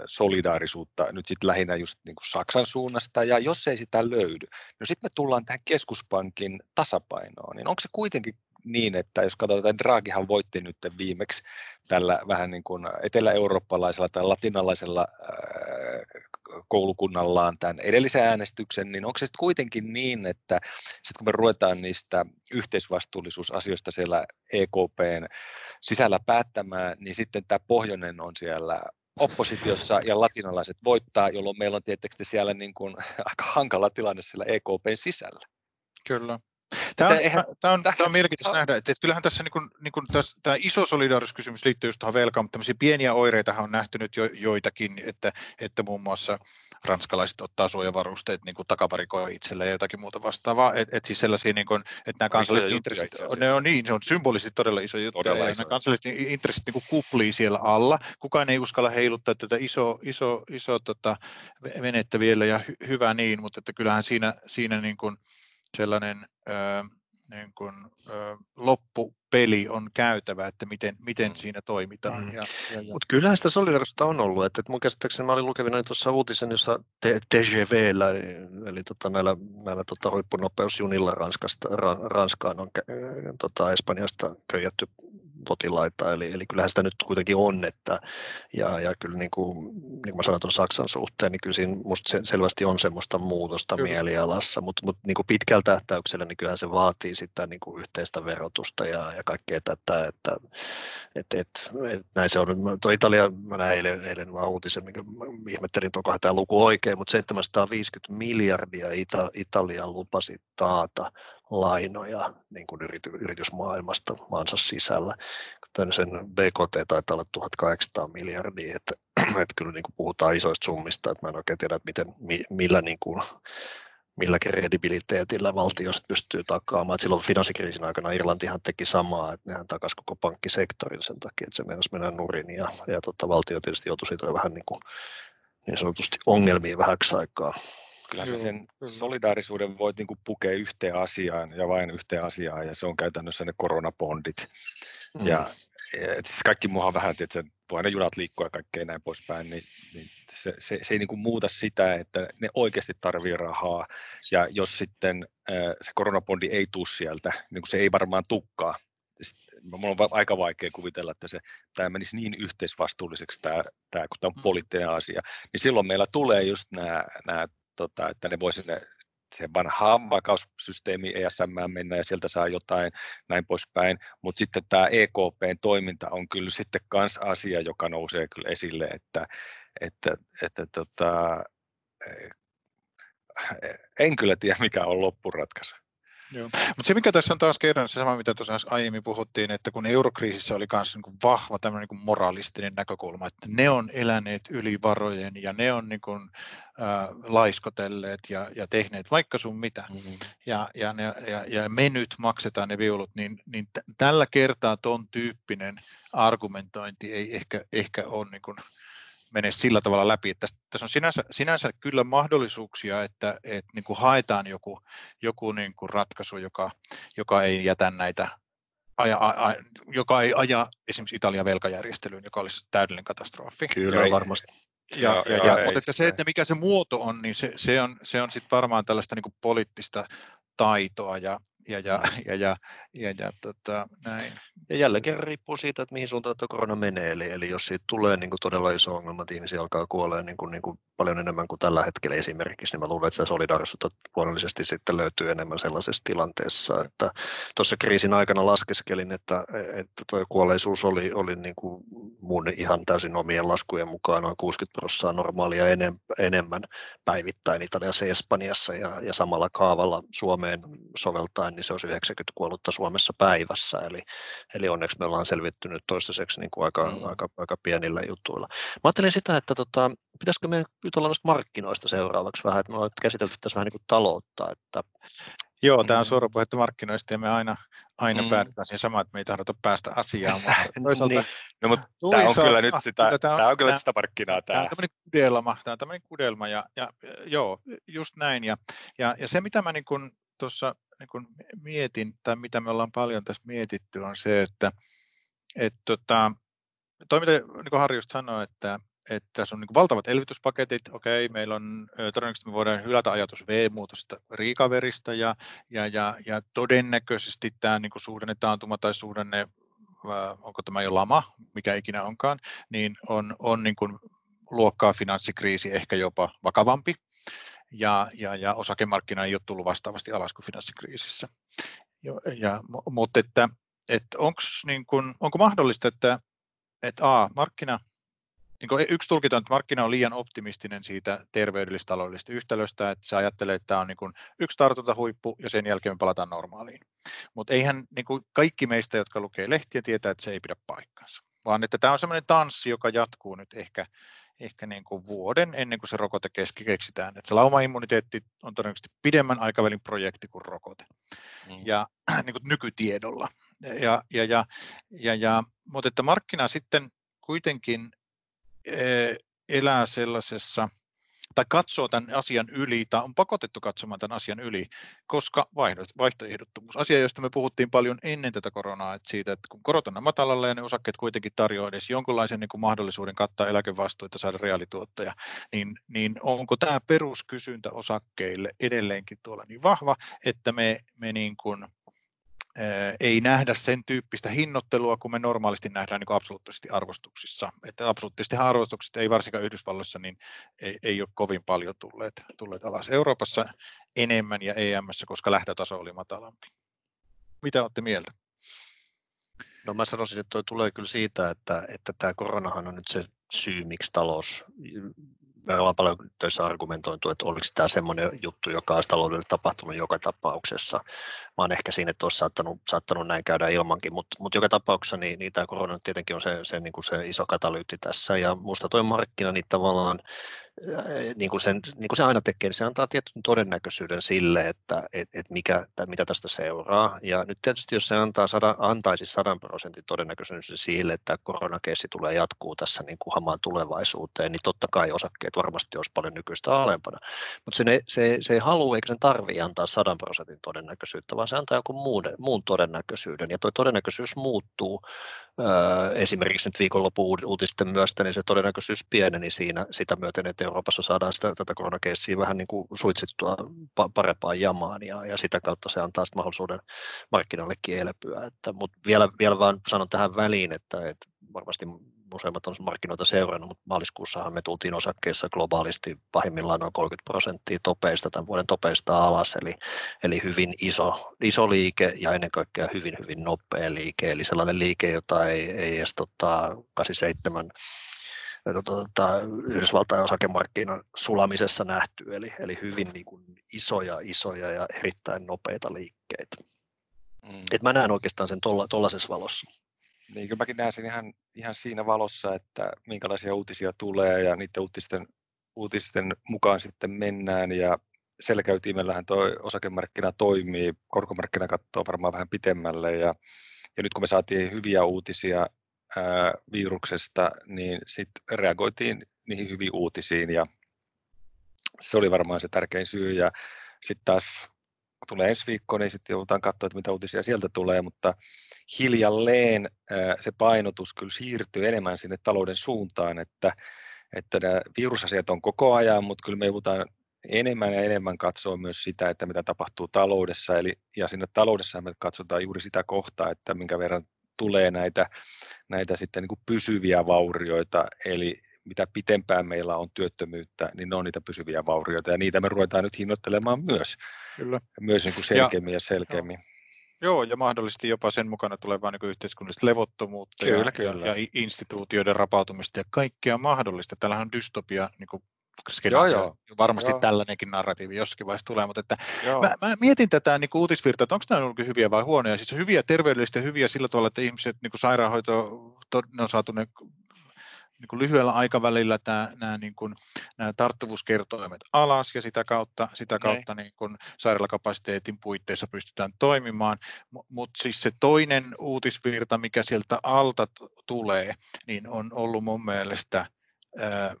solidaarisuutta nyt sitten lähinnä just niin kuin Saksan suunnasta, ja jos ei sitä löydy, no sitten me tullaan tähän keskuspankin tasapainoon, niin onko se kuitenkin niin, että jos katsotaan, että Draghihan voitti nyt viimeksi tällä vähän niin kuin etelä-eurooppalaisella tai latinalaisella koulukunnallaan tämän edellisen äänestyksen, niin onko se sitten kuitenkin niin, että sitten kun me ruvetaan niistä yhteisvastuullisuusasioista siellä EKPn sisällä päättämään, niin sitten tämä pohjoinen on siellä oppositiossa ja latinalaiset voittaa, jolloin meillä on tietysti siellä niin kuin [LAUGHS] aika hankala tilanne siellä EKPn sisällä. Kyllä. Tämä on, eihän, tämä on, tämä on mielenkiintoista nähdä, että, että kyllähän tässä, niin kuin, niin kuin tässä tämä iso solidaarisuuskysymys liittyy just tuohon velkaan, mutta tämmöisiä pieniä oireita on nähty nyt jo, joitakin, että, että muun muassa ranskalaiset ottaa suojavarusteet niin kuin takavarikoi itselleen ja jotakin muuta vastaavaa, että et siis sellaisia, niin kuin, että nämä kansalliset intressit, ne on niin, se on symbolisesti todella iso juttu, todella ja iso. nämä kansalliset intressit niin kuin kuplii siellä alla, kukaan ei uskalla heiluttaa tätä iso, iso, iso tota, venettä vielä, ja hy, hyvä niin, mutta että kyllähän siinä, siinä niin kuin, sellainen ö, niin kuin, ö, loppupeli on käytävä, että miten, miten mm. siinä toimitaan. Mm. Ja, ja, ja. Mutta kyllähän sitä solidarisuutta on ollut. Että, että mun käsittääkseni mä olin lukevina tuossa uutisen, jossa TGVllä, eli tota, näillä, näillä tota, huippunopeusjunilla Ranskasta, Ranskaan on tota, Espanjasta köijätty potilaita, eli, eli kyllähän sitä nyt kuitenkin on, että, ja, ja kyllä niin kuin, niin kuin mä sanoin tuon Saksan suhteen, niin kyllä siinä musta se, selvästi on semmoista muutosta kyllä. mielialassa, mutta, mutta niin kuin pitkällä tähtäyksellä niin kyllähän se vaatii sitä niin kuin yhteistä verotusta ja, ja kaikkea tätä, että että, että, että näin se on. Tuo Italia, mä näin eilen, eilen vaan uutisen, minkä ihmettelin, onkohan tämä luku oikein, mutta 750 miljardia Ita, Italia lupasi taata lainoja niin kuin yritysmaailmasta maansa sisällä. Sen BKT taitaa olla 1800 miljardia, että, [CLEARS THROAT] että kyllä niin kuin puhutaan isoista summista, että mä en oikein tiedä, että miten, millä niin kuin, millä kredibiliteetillä valtio pystyy takaamaan. Et silloin finanssikriisin aikana Irlantihan teki samaa, että nehän takasi koko pankkisektorin sen takia, että se meinasi mennä nurin ja, ja tota, valtio tietysti joutui siitä vähän niin, kuin, niin sanotusti ongelmiin vähäksi aikaa. Kyllä se sen solidaarisuuden voi niin pukea yhteen asiaan ja vain yhteen asiaan, ja se on käytännössä ne koronabondit. Mm. Ja, ja siis kaikki muuhan vähän, että voi ne junat liikkua ja kaikkea näin poispäin, niin, niin se, se, se ei niin kuin muuta sitä, että ne oikeasti tarvii rahaa, ja jos sitten se koronabondi ei tule sieltä, niin kuin se ei varmaan tukkaa, Minulla on aika vaikea kuvitella, että se, tämä menisi niin yhteisvastuulliseksi, tämä, tämä, kun tämä on mm. poliittinen asia, niin silloin meillä tulee just nämä, nämä tota, että ne voisi sinne se vanhaan vakaussysteemi ESM mennä ja sieltä saa jotain näin poispäin, mutta sitten tämä EKPn toiminta on kyllä sitten myös asia, joka nousee kyllä esille, että, että, että tota, en kyllä tiedä mikä on loppuratkaisu. Mutta se mikä tässä on taas kerran se sama, mitä tuossa aiemmin puhuttiin, että kun eurokriisissä oli myös niin vahva tämmöinen niin moralistinen näkökulma, että ne on eläneet yli varojen ja ne on niin kuin, äh, laiskotelleet ja, ja tehneet vaikka sun mitä. Mm-hmm. Ja, ja, ne, ja, ja me nyt maksetaan ne viulut, niin, niin t- tällä kertaa tuon tyyppinen argumentointi ei ehkä, ehkä ole niin kuin, mene sillä tavalla läpi. Että tässä on sinänsä, sinänsä kyllä mahdollisuuksia, että, että niin kuin haetaan joku, joku niin kuin ratkaisu, joka, joka ei jätä näitä aja, a, joka ei aja esimerkiksi Italian velkajärjestelyyn, joka olisi täydellinen katastrofi. Kyllä, varmasti. Ja, ja, ja, ja, mutta että se, että mikä se muoto on, niin se, se on, se on sitten varmaan tällaista niin kuin poliittista taitoa ja, ja, ja, ja, ja, ja, ja tota, näin. Ja jälleen kerran riippuu siitä, että mihin suuntaan tuo korona menee. Eli, eli jos siitä tulee niin kuin todella iso ongelma, että ihmisiä alkaa kuolee niin kuin, niin kuin paljon enemmän kuin tällä hetkellä esimerkiksi, niin mä luulen, että se solidaarisuutta luonnollisesti sitten löytyy enemmän sellaisessa tilanteessa. Että tuossa kriisin aikana laskeskelin, että, että tuo kuolleisuus oli, oli niin kuin mun ihan täysin omien laskujen mukaan noin 60 prosenttia normaalia enemmän päivittäin Italiassa ja Espanjassa ja, ja samalla kaavalla Suomeen soveltaen, niin se olisi 90 kuollutta Suomessa päivässä. Eli, eli onneksi me ollaan selvittynyt toistaiseksi niin kuin aika, mm. aika, aika pienillä jutuilla. Mä ajattelin sitä, että tota, pitäisikö me jutella noista markkinoista seuraavaksi vähän, että me ollaan käsitelty tässä vähän niin kuin taloutta. Että, Joo, tämä on mm. suora puhetta markkinoista ja me aina, aina mm. päädytään siihen samaan, että me ei tahdota päästä asiaan. Mutta [LAUGHS] niin. no, mutta tämä on kyllä nyt sitä, tämä on, tämä on kyllä tämä, sitä markkinaa. Tämä, tämä on tämmöinen kudelma, tämä on tämmöinen kudelma ja, ja joo, just näin. Ja, ja, ja se, mitä mä niin kuin tuossa niin mietin, tai mitä me ollaan paljon tässä mietitty, on se, että et, tota, toi mitä niin Harri just sanoi, että että tässä on niin valtavat elvytyspaketit, okei, meillä on todennäköisesti me voidaan hylätä ajatus V-muutosta riikaverista ja, ja, ja, ja todennäköisesti tämä niin suhdannetaantuma tai suhdanne, onko tämä jo lama, mikä ikinä onkaan, niin on, on niin kuin luokkaa finanssikriisi ehkä jopa vakavampi ja, ja, ja osakemarkkina ei ole tullut vastaavasti alas kuin finanssikriisissä. Ja, ja, mutta että, että onks, niin kun, onko mahdollista, että, että A, markkina niin kuin yksi tulkita että markkina on liian optimistinen siitä terveydellistaloudellisesta yhtälöstä, että se ajattelee, että tämä on niin kuin yksi tartuntahuippu ja sen jälkeen me palataan normaaliin. Mutta eihän niin kuin kaikki meistä, jotka lukee lehtiä, tietää, että se ei pidä paikkaansa, vaan että tämä on sellainen tanssi, joka jatkuu nyt ehkä, ehkä niin kuin vuoden ennen kuin se rokote keksitään. Että se laumaimmuniteetti on todennäköisesti pidemmän aikavälin projekti kuin rokote. Mm. Ja [CLEARS THROAT] niin kuin nykytiedolla. Ja, ja, ja, ja, ja, mutta että markkina sitten kuitenkin Eh, elää sellaisessa, tai katsoo tämän asian yli, tai on pakotettu katsomaan tämän asian yli, koska vaihtoehdottomuus, asia, josta me puhuttiin paljon ennen tätä koronaa, että siitä, että kun korot on matalalla ja ne osakkeet kuitenkin tarjoaa edes jonkinlaisen niin kuin mahdollisuuden kattaa eläkevastuita, saada reaalituottoja, niin, niin onko tämä peruskysyntä osakkeille edelleenkin tuolla niin vahva, että me, me niin kuin ei nähdä sen tyyppistä hinnoittelua, kun me normaalisti nähdään niin absoluuttisesti arvostuksissa. Että absoluuttisesti arvostukset ei varsinkaan Yhdysvalloissa niin ei, ei ole kovin paljon tulleet, tulleet alas. Euroopassa enemmän ja EMS, koska lähtötaso oli matalampi. Mitä olette mieltä? No mä sanoisin, että toi tulee kyllä siitä, että, että tämä koronahan on nyt se syy, miksi talous me ollaan paljon töissä argumentoitu, että oliko tämä semmoinen juttu, joka olisi taloudelle tapahtunut joka tapauksessa. Mä olen ehkä siinä, että olisi saattanut, saattanut näin käydä ilmankin, mutta, mutta joka tapauksessa niin, niin tämä korona tietenkin on se, se, niin kuin se iso katalyytti tässä, ja minusta tuo markkina niin tavallaan niin kuin, sen, niin kuin se aina tekee, niin se antaa tietyn todennäköisyyden sille, että et, et mikä, tai mitä tästä seuraa. Ja nyt tietysti, jos se antaa sada, antaisi 100 prosentin todennäköisyyden sille, että koronakeissi tulee jatkuu tässä niin kuin hamaan tulevaisuuteen, niin totta kai osakkeet varmasti olisi paljon nykyistä alempana. Mutta se, se, se ei halua eikä sen tarvitse antaa 100 prosentin todennäköisyyttä, vaan se antaa joku muun, muun todennäköisyyden. Ja tuo todennäköisyys muuttuu esimerkiksi nyt viikonlopun uutisten myöstä, niin se todennäköisyys pieneni siinä sitä myöten, että Euroopassa saadaan sitä, tätä koronakeissiä vähän niin kuin suitsittua parempaan jamaan ja, ja sitä kautta se antaa sitten mahdollisuuden markkinallekin elpyä. Mutta vielä, vielä vaan sanon tähän väliin, että, että varmasti useimmat on markkinoita seurannut, mutta maaliskuussahan me tultiin osakkeissa globaalisti pahimmillaan noin 30 prosenttia topeista, tämän vuoden topeista alas, eli, eli hyvin iso, iso liike ja ennen kaikkea hyvin, hyvin nopea liike, eli sellainen liike, jota ei, ei edes tota, 87 tota, Yhdysvaltain osakemarkkinan sulamisessa nähty, eli, eli hyvin niin kuin isoja, isoja ja erittäin nopeita liikkeitä. Mm. Et mä näen oikeastaan sen tuollaisessa valossa. Niin, kyllä mäkin näen sen ihan, ihan siinä valossa, että minkälaisia uutisia tulee ja niiden uutisten, uutisten mukaan sitten mennään. Ja selkäytimellähän tuo osakemarkkina toimii, korkomarkkina katsoo varmaan vähän pitemmälle. Ja, ja nyt kun me saatiin hyviä uutisia ää, viruksesta, niin sitten reagoitiin niihin hyviin uutisiin ja se oli varmaan se tärkein syy. Ja sitten taas tulee ensi viikko, niin sitten joudutaan katsoa, että mitä uutisia sieltä tulee, mutta hiljalleen se painotus kyllä siirtyy enemmän sinne talouden suuntaan, että, että nämä virusasiat on koko ajan, mutta kyllä me joudutaan enemmän ja enemmän katsoa myös sitä, että mitä tapahtuu taloudessa, eli, ja sinne taloudessa me katsotaan juuri sitä kohtaa, että minkä verran tulee näitä, näitä sitten niin kuin pysyviä vaurioita, eli mitä pitempään meillä on työttömyyttä, niin ne on niitä pysyviä vaurioita, ja niitä me ruvetaan nyt hinnoittelemaan myös, Kyllä. myös niin kuin selkeämmin ja, ja selkeämmin. Joo, ja mahdollisesti jopa sen mukana tulevaa niin yhteiskunnallista levottomuutta kyllä, ja, kyllä. ja, instituutioiden rapautumista ja kaikkea mahdollista. Täällähän on dystopia niin kuin Joo, joo. Varmasti joo. tällainenkin narratiivi jossakin vaiheessa tulee, mutta että mä, mä, mietin tätä niin uutisvirtaa, että onko nämä ollut hyviä vai huonoja. Siis hyviä terveydellisesti ja hyviä sillä tavalla, että ihmiset niin sairaanhoito, ne on saatu ne niin kuin lyhyellä aikavälillä tämä, nämä, niin kuin, nämä tarttuvuuskertoimet alas ja sitä kautta, sitä kautta niin kuin sairaalakapasiteetin puitteissa pystytään toimimaan. Mutta siis se toinen uutisvirta, mikä sieltä alta tulee, niin on ollut mun mielestä ää,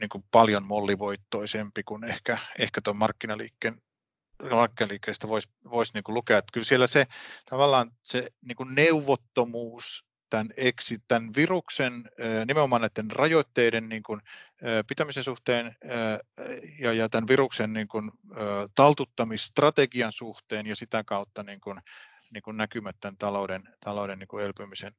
niin kuin paljon mollivoittoisempi kuin ehkä, ehkä tuon markkinaliikkeen markkinaliikkeestä voisi vois niin lukea, että kyllä siellä se tavallaan se niin kuin neuvottomuus tämän, exit, tämän viruksen nimenomaan näiden rajoitteiden niin kuin, pitämisen suhteen ja, ja tämän viruksen niin kuin, taltuttamistrategian suhteen ja sitä kautta niin kuin, niin kuin näkymät tämän talouden, talouden niin kuin elpymisen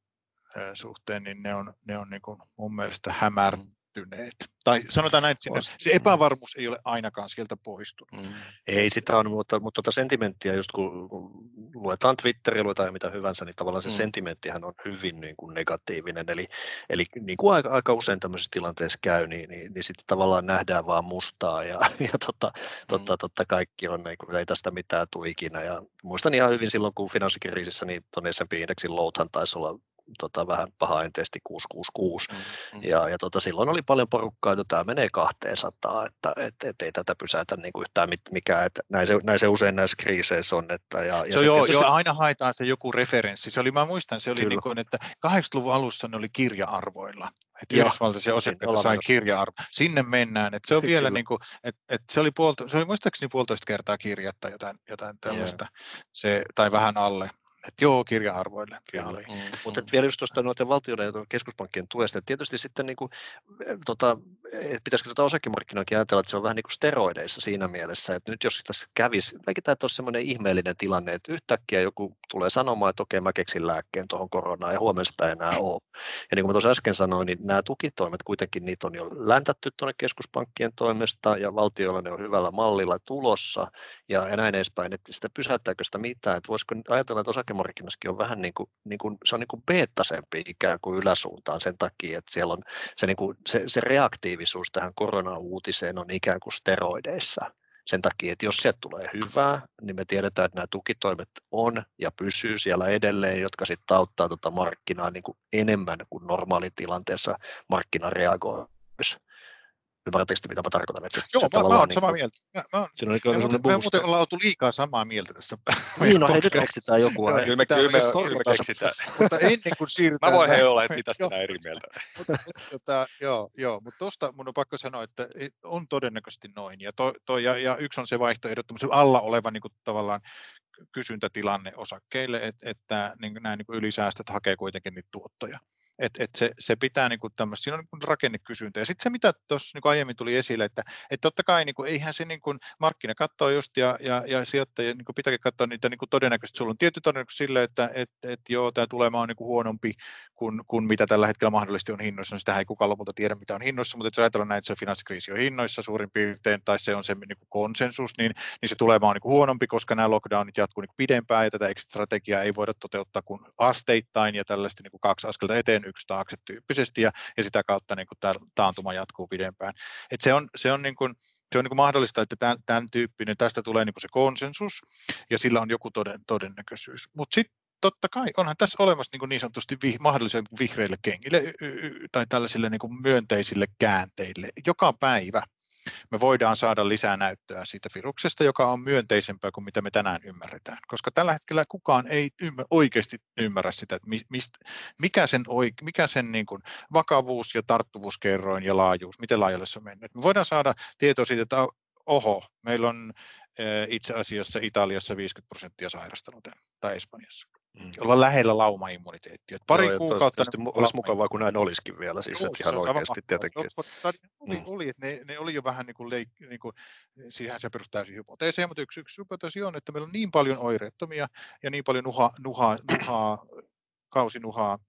suhteen, niin ne on, ne on niin kuin mun mielestä hämär, mm pettyneet. Tai sanotaan näin, että se epävarmuus ei ole ainakaan sieltä poistunut. Mm. Ei sitä on, mutta, mutta tuota sentimenttiä, just kun, kun luetaan Twitteriä, luetaan mitä hyvänsä, niin tavallaan se mm. sentimenttihän on hyvin niin kuin negatiivinen. Eli, eli niin kuin aika, aika usein tämmöisessä tilanteessa käy, niin, niin, niin sitten tavallaan nähdään vaan mustaa ja, [LAUGHS] ja totta, totta, mm. totta kaikki on, niin kuin, ei tästä mitään tule ikinä. Ja muistan ihan hyvin silloin, kun finanssikriisissä, niin tuon S&P-indeksin louthan taisi olla tota, vähän pahaenteisesti 666. Mm, mm. Ja, ja tota, silloin oli paljon porukkaa, että tämä menee 200, että et, et, ei tätä pysäytä niin kuin yhtään mikään. Että näin, se, näin se usein näissä kriiseissä on. Että, ja, ja se, se joo, tietysti... joo, aina haetaan se joku referenssi. Se oli, mä muistan, se oli niin kuin, että 80-luvun alussa ne oli kirja-arvoilla. Että Yhdysvaltaisia osakkeita sai kirja-arvo. Sinne mennään. Että se on [LAUGHS] vielä niin kuin, että, että se, oli puolto, se oli muistaakseni puolitoista kertaa kirjatta jotain, jotain tällaista, se, tai vähän alle että joo, kirja-arvoille. Kyllä. Mm, Mutta vielä just tuosta noiden valtioiden ja keskuspankkien tuesta, että tietysti sitten niin kuin, tota, pitäisikö tuota osakemarkkinoinkin ajatella, että se on vähän niin kuin steroideissa siinä mielessä, että nyt jos tässä kävisi, väkitään, että olisi semmoinen ihmeellinen tilanne, että yhtäkkiä joku tulee sanomaan, että okei, mä keksin lääkkeen tuohon koronaan ja huomenna sitä ei enää ole. Ja niin kuin mä tuossa äsken sanoin, niin nämä tukitoimet kuitenkin, niitä on jo läntätty tuonne keskuspankkien toimesta ja valtioilla ne on hyvällä mallilla tulossa ja, ja näin edespäin, että sitä pysäyttääkö sitä mitään, että voisiko ajatella, että osakemarkkinassakin on vähän niin kuin, niin kuin se on niin kuin beettasempi ikään kuin yläsuuntaan sen takia, että siellä on se, niin kuin, se, se reaktiivisuus tähän koronauutiseen on ikään kuin steroideissa sen takia, että jos sieltä tulee hyvää, niin me tiedetään, että nämä tukitoimet on ja pysyy siellä edelleen, jotka sitten auttaa tuota markkinaa niin kuin enemmän kuin normaalitilanteessa markkina reagoisi. Ymmärrättekö mitä mä tarkoitan? Että se, Joo, se mä, mä olen niin samaa mieltä. Mä, mä, on, siinä on me, muuten, me muuten ollaan oltu liikaa samaa mieltä tässä. [LAUGHS] Niin, no hei, nyt keksitään joku. Kyllä me, kyllä me, kyllä me keksitään. Mutta ennen kuin siirrytään... Mä voin he olla heti tästä näin eri mieltä. [LAUGHS] mutta, tota, joo, joo, mutta tuosta mun on pakko sanoa, että on todennäköisesti noin. Ja, to, to, ja, ja yksi on se vaihtoehto, alla oleva niin kuin, tavallaan kysyntätilanne osakkeille, että, että niin nämä niin ylisäästöt hakee kuitenkin niitä tuottoja. Et, et se, se pitää niin kuin tämmöistä, siinä on niin rakennekysyntä. Ja sitten se, mitä tuossa niin aiemmin tuli esille, että, että totta kai niin kuin, eihän se niin kuin, markkina katsoo just ja, ja, ja sijoittajia niin pitääkin katsoa niitä niin kuin todennäköisesti. Sulla on tietty todennäköisesti sille, että et, et, joo, tämä tulema on niin kuin huonompi kuin, kuin mitä tällä hetkellä mahdollisesti on hinnoissa. No sitä ei kukaan lopulta tiedä, mitä on hinnoissa, mutta jos ajatellaan näin, että se finanssikriisi on hinnoissa suurin piirtein, tai se on se niin kuin konsensus, niin, niin se tulema on niin kuin huonompi, koska nämä lockdownit jatkuu niin pidempään ja tätä exit-strategiaa ei voida toteuttaa kuin asteittain ja tällaista niin kuin kaksi askelta eteen, yksi taakse tyyppisesti ja, ja sitä kautta niin kuin tämä taantuma jatkuu pidempään. Et se on, se on, niin kuin, se on niin kuin mahdollista, että tämän, tämän tyyppinen, tästä tulee niin kuin se konsensus ja sillä on joku toden, todennäköisyys. Mutta sitten totta kai onhan tässä olemassa niin, niin sanotusti vi, mahdollisen vihreille kengille y, y, tai tällaisille niin kuin myönteisille käänteille joka päivä me voidaan saada lisää näyttöä siitä viruksesta, joka on myönteisempää kuin mitä me tänään ymmärretään. Koska tällä hetkellä kukaan ei ymmär, oikeasti ymmärrä sitä, että mist, mikä sen, mikä sen niin kuin vakavuus ja tarttuvuuskerroin ja laajuus, miten laajalle se on mennyt. Me voidaan saada tietoa siitä, että oho, meillä on itse asiassa Italiassa 50 prosenttia sairastanut tai Espanjassa. Mm. Olla lähellä laumaimmuniteettia. Pari Joo, kuukautta... Olisi mukavaa, kun näin olisikin vielä, siis Joo, ihan oikeasti tietenkin. Oli, mm. oli, että ne, ne oli jo vähän niin kuin, leik, niin kuin siihen se perustaa täysin hypoteeseen, mutta yksi, yksi hypoteesi on, että meillä on niin paljon oireettomia ja niin paljon nuha, nuhaa, nuhaa kausinuhaa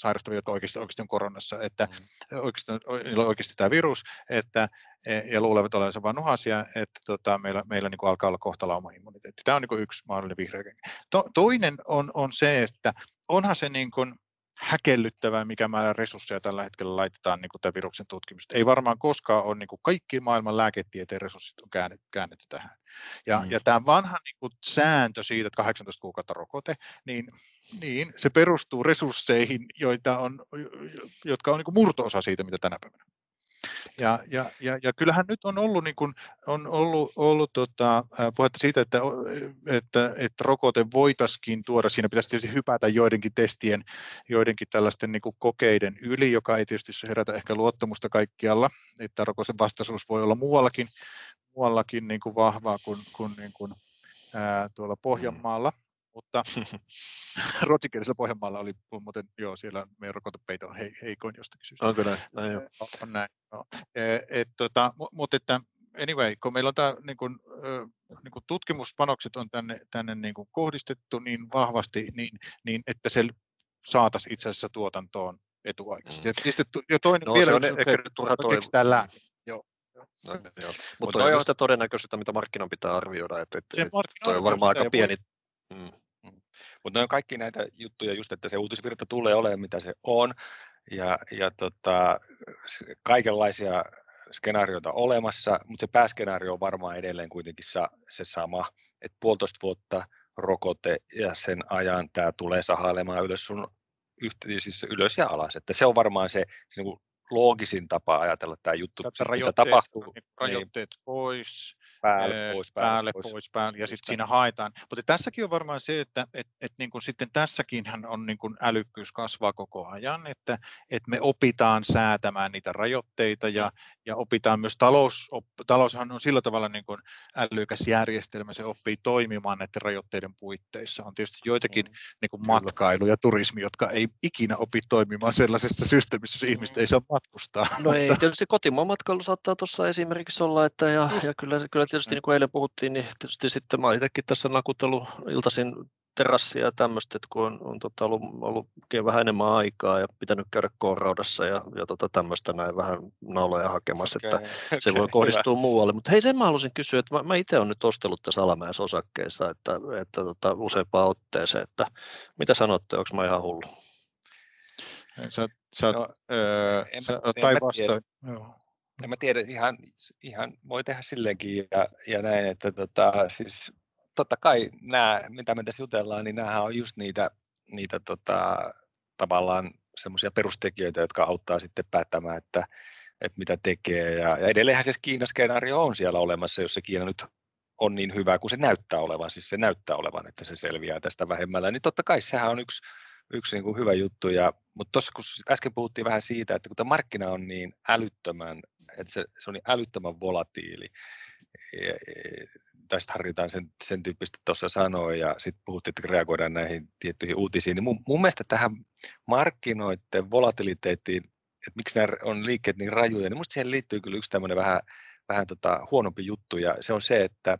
sairastavia, jotka oikeasti, oikeasti on koronassa, että mm. oikeasti, niillä on oikeasti tämä virus, että, e, ja luulevat olevansa vain nuhasia, että tota, meillä, meillä niin kuin alkaa olla kohta laumaimmuniteetti. Tämä on niin kuin yksi mahdollinen vihreä to, Toinen on, on se, että onhan se niin kuin, häkellyttävää, mikä määrä resursseja tällä hetkellä laitetaan niin kuin tämän viruksen tutkimusta. Ei varmaan koskaan ole niin kuin kaikki maailman lääketieteen resurssit on käännetty, käännetty tähän. Ja, mm. ja tämä vanha niin kuin sääntö siitä, että 18 kuukautta rokote, niin, niin se perustuu resursseihin, joita on, jotka on niin kuin murto-osa siitä, mitä tänä päivänä. Ja, ja, ja, ja kyllähän nyt on ollut, niin kuin, on ollut, ollut tota, puhetta siitä, että, että, että rokote voitaisiin tuoda, siinä pitäisi tietysti hypätä joidenkin testien, joidenkin tällaisten niin kuin kokeiden yli, joka ei tietysti herätä ehkä luottamusta kaikkialla, että rokoten vastaisuus voi olla muuallakin, muuallakin niin kuin vahvaa kuin, kuin, niin kuin ää, tuolla Pohjanmaalla. Mm mutta [LAUGHS] ruotsinkielisellä Pohjanmaalla oli muuten, joo, siellä meidän rokotepeito on heikoin jostakin syystä. Onko näin? Näin jo. On näin, no. Et, tota, mutta että anyway, kun meillä on tämä niin kuin, niin kuin tutkimuspanokset on tänne, tänne niin kuin kohdistettu niin vahvasti, niin, niin että se saataisiin itse asiassa tuotantoon etuaikaisesti. Mm. Ja, sitten, ja toinen no, vielä se on ehkä turha toivo. lääke. Joo. No, joo. Mutta toi on sitä todennäköisyyttä, mitä markkinan pitää arvioida, että, että, että toi on varmaan aika pieni. Mm. Mutta ne on kaikki näitä juttuja just, että se uutisvirta tulee olemaan mitä se on. Ja, ja tota, kaikenlaisia skenaarioita olemassa, mutta se pääskenaario on varmaan edelleen kuitenkin se sama, että puolitoista vuotta rokote ja sen ajan tämä tulee sahailemaan ylös sun yhteisissä ylös ja alas, että se on varmaan se, se niin loogisin tapa ajatella tämä juttu, Tätä siis mitä rajoitteet, tapahtuu. niin rajoitteet pois, päälle, Ee, pois, päälle, pois. pois, päälle, ja sitten siinä haetaan. Mutta tässäkin on varmaan se, että et, et niin kuin sitten tässäkinhän on niin kuin älykkyys kasvaa koko ajan, että et me opitaan säätämään niitä rajoitteita ja, ja opitaan myös talous, op, taloushan on sillä tavalla niin kuin älykäs järjestelmä, se oppii toimimaan näiden rajoitteiden puitteissa. On tietysti joitakin Mm. niin kuin matkailu ja turismi, jotka ei ikinä opi toimimaan sellaisessa systeemissä, jossa ihmiset ei saa matkustaa. [LAUGHS] No ei, tietysti kotimaan matkailu saattaa tuossa esimerkiksi olla, että ja, ja kyllä, kyllä tietysti Näin. niin kuin eilen puhuttiin, niin tietysti sitten mä itsekin tässä nakutellut iltaisin terassia ja tämmöistä, että kun on, on tota ollut, ollut vähän enemmän aikaa ja pitänyt käydä kouraudassa ja, ja tota tämmöistä näin vähän nauloja hakemassa, että Okei, se voi kohdistua muualle. Mutta hei, sen mä halusin kysyä, että mä, mä itse olen nyt ostellut tässä Alamäessä osakkeissa, että, että tota, useampaan otteeseen, että mitä sanotte, onko mä ihan hullu? Sä, sä, No, öö, en sä oot en. Joo. En mä tiedä, ihan, ihan voi tehdä silleenkin ja, ja näin, että tota, siis totta kai nämä, mitä me tässä jutellaan, niin nämähän on just niitä, niitä tota, tavallaan semmoisia perustekijöitä, jotka auttaa sitten päättämään, että, että mitä tekee. Ja, ja edelleenhän se Kiina-skenaario on siellä olemassa, jos se Kiina nyt on niin hyvä kuin se näyttää olevan, siis se näyttää olevan, että se selviää tästä vähemmällä, niin totta kai sehän on yksi, yksi niin kuin hyvä juttu. Ja, mutta tuossa kun äsken puhuttiin vähän siitä, että kun tämä markkina on niin älyttömän, että se, se on niin älyttömän volatiili, ja, ja, tästä harjoitetaan sen, sen tyyppistä tuossa sanoa, ja sitten puhuttiin, että reagoidaan näihin tiettyihin uutisiin, niin mun, mun mielestä tähän markkinoiden volatiliteettiin, että miksi nämä on liikkeet niin rajuja, niin minusta siihen liittyy kyllä yksi tämmöinen vähän, vähän tota huonompi juttu, ja se on se, että,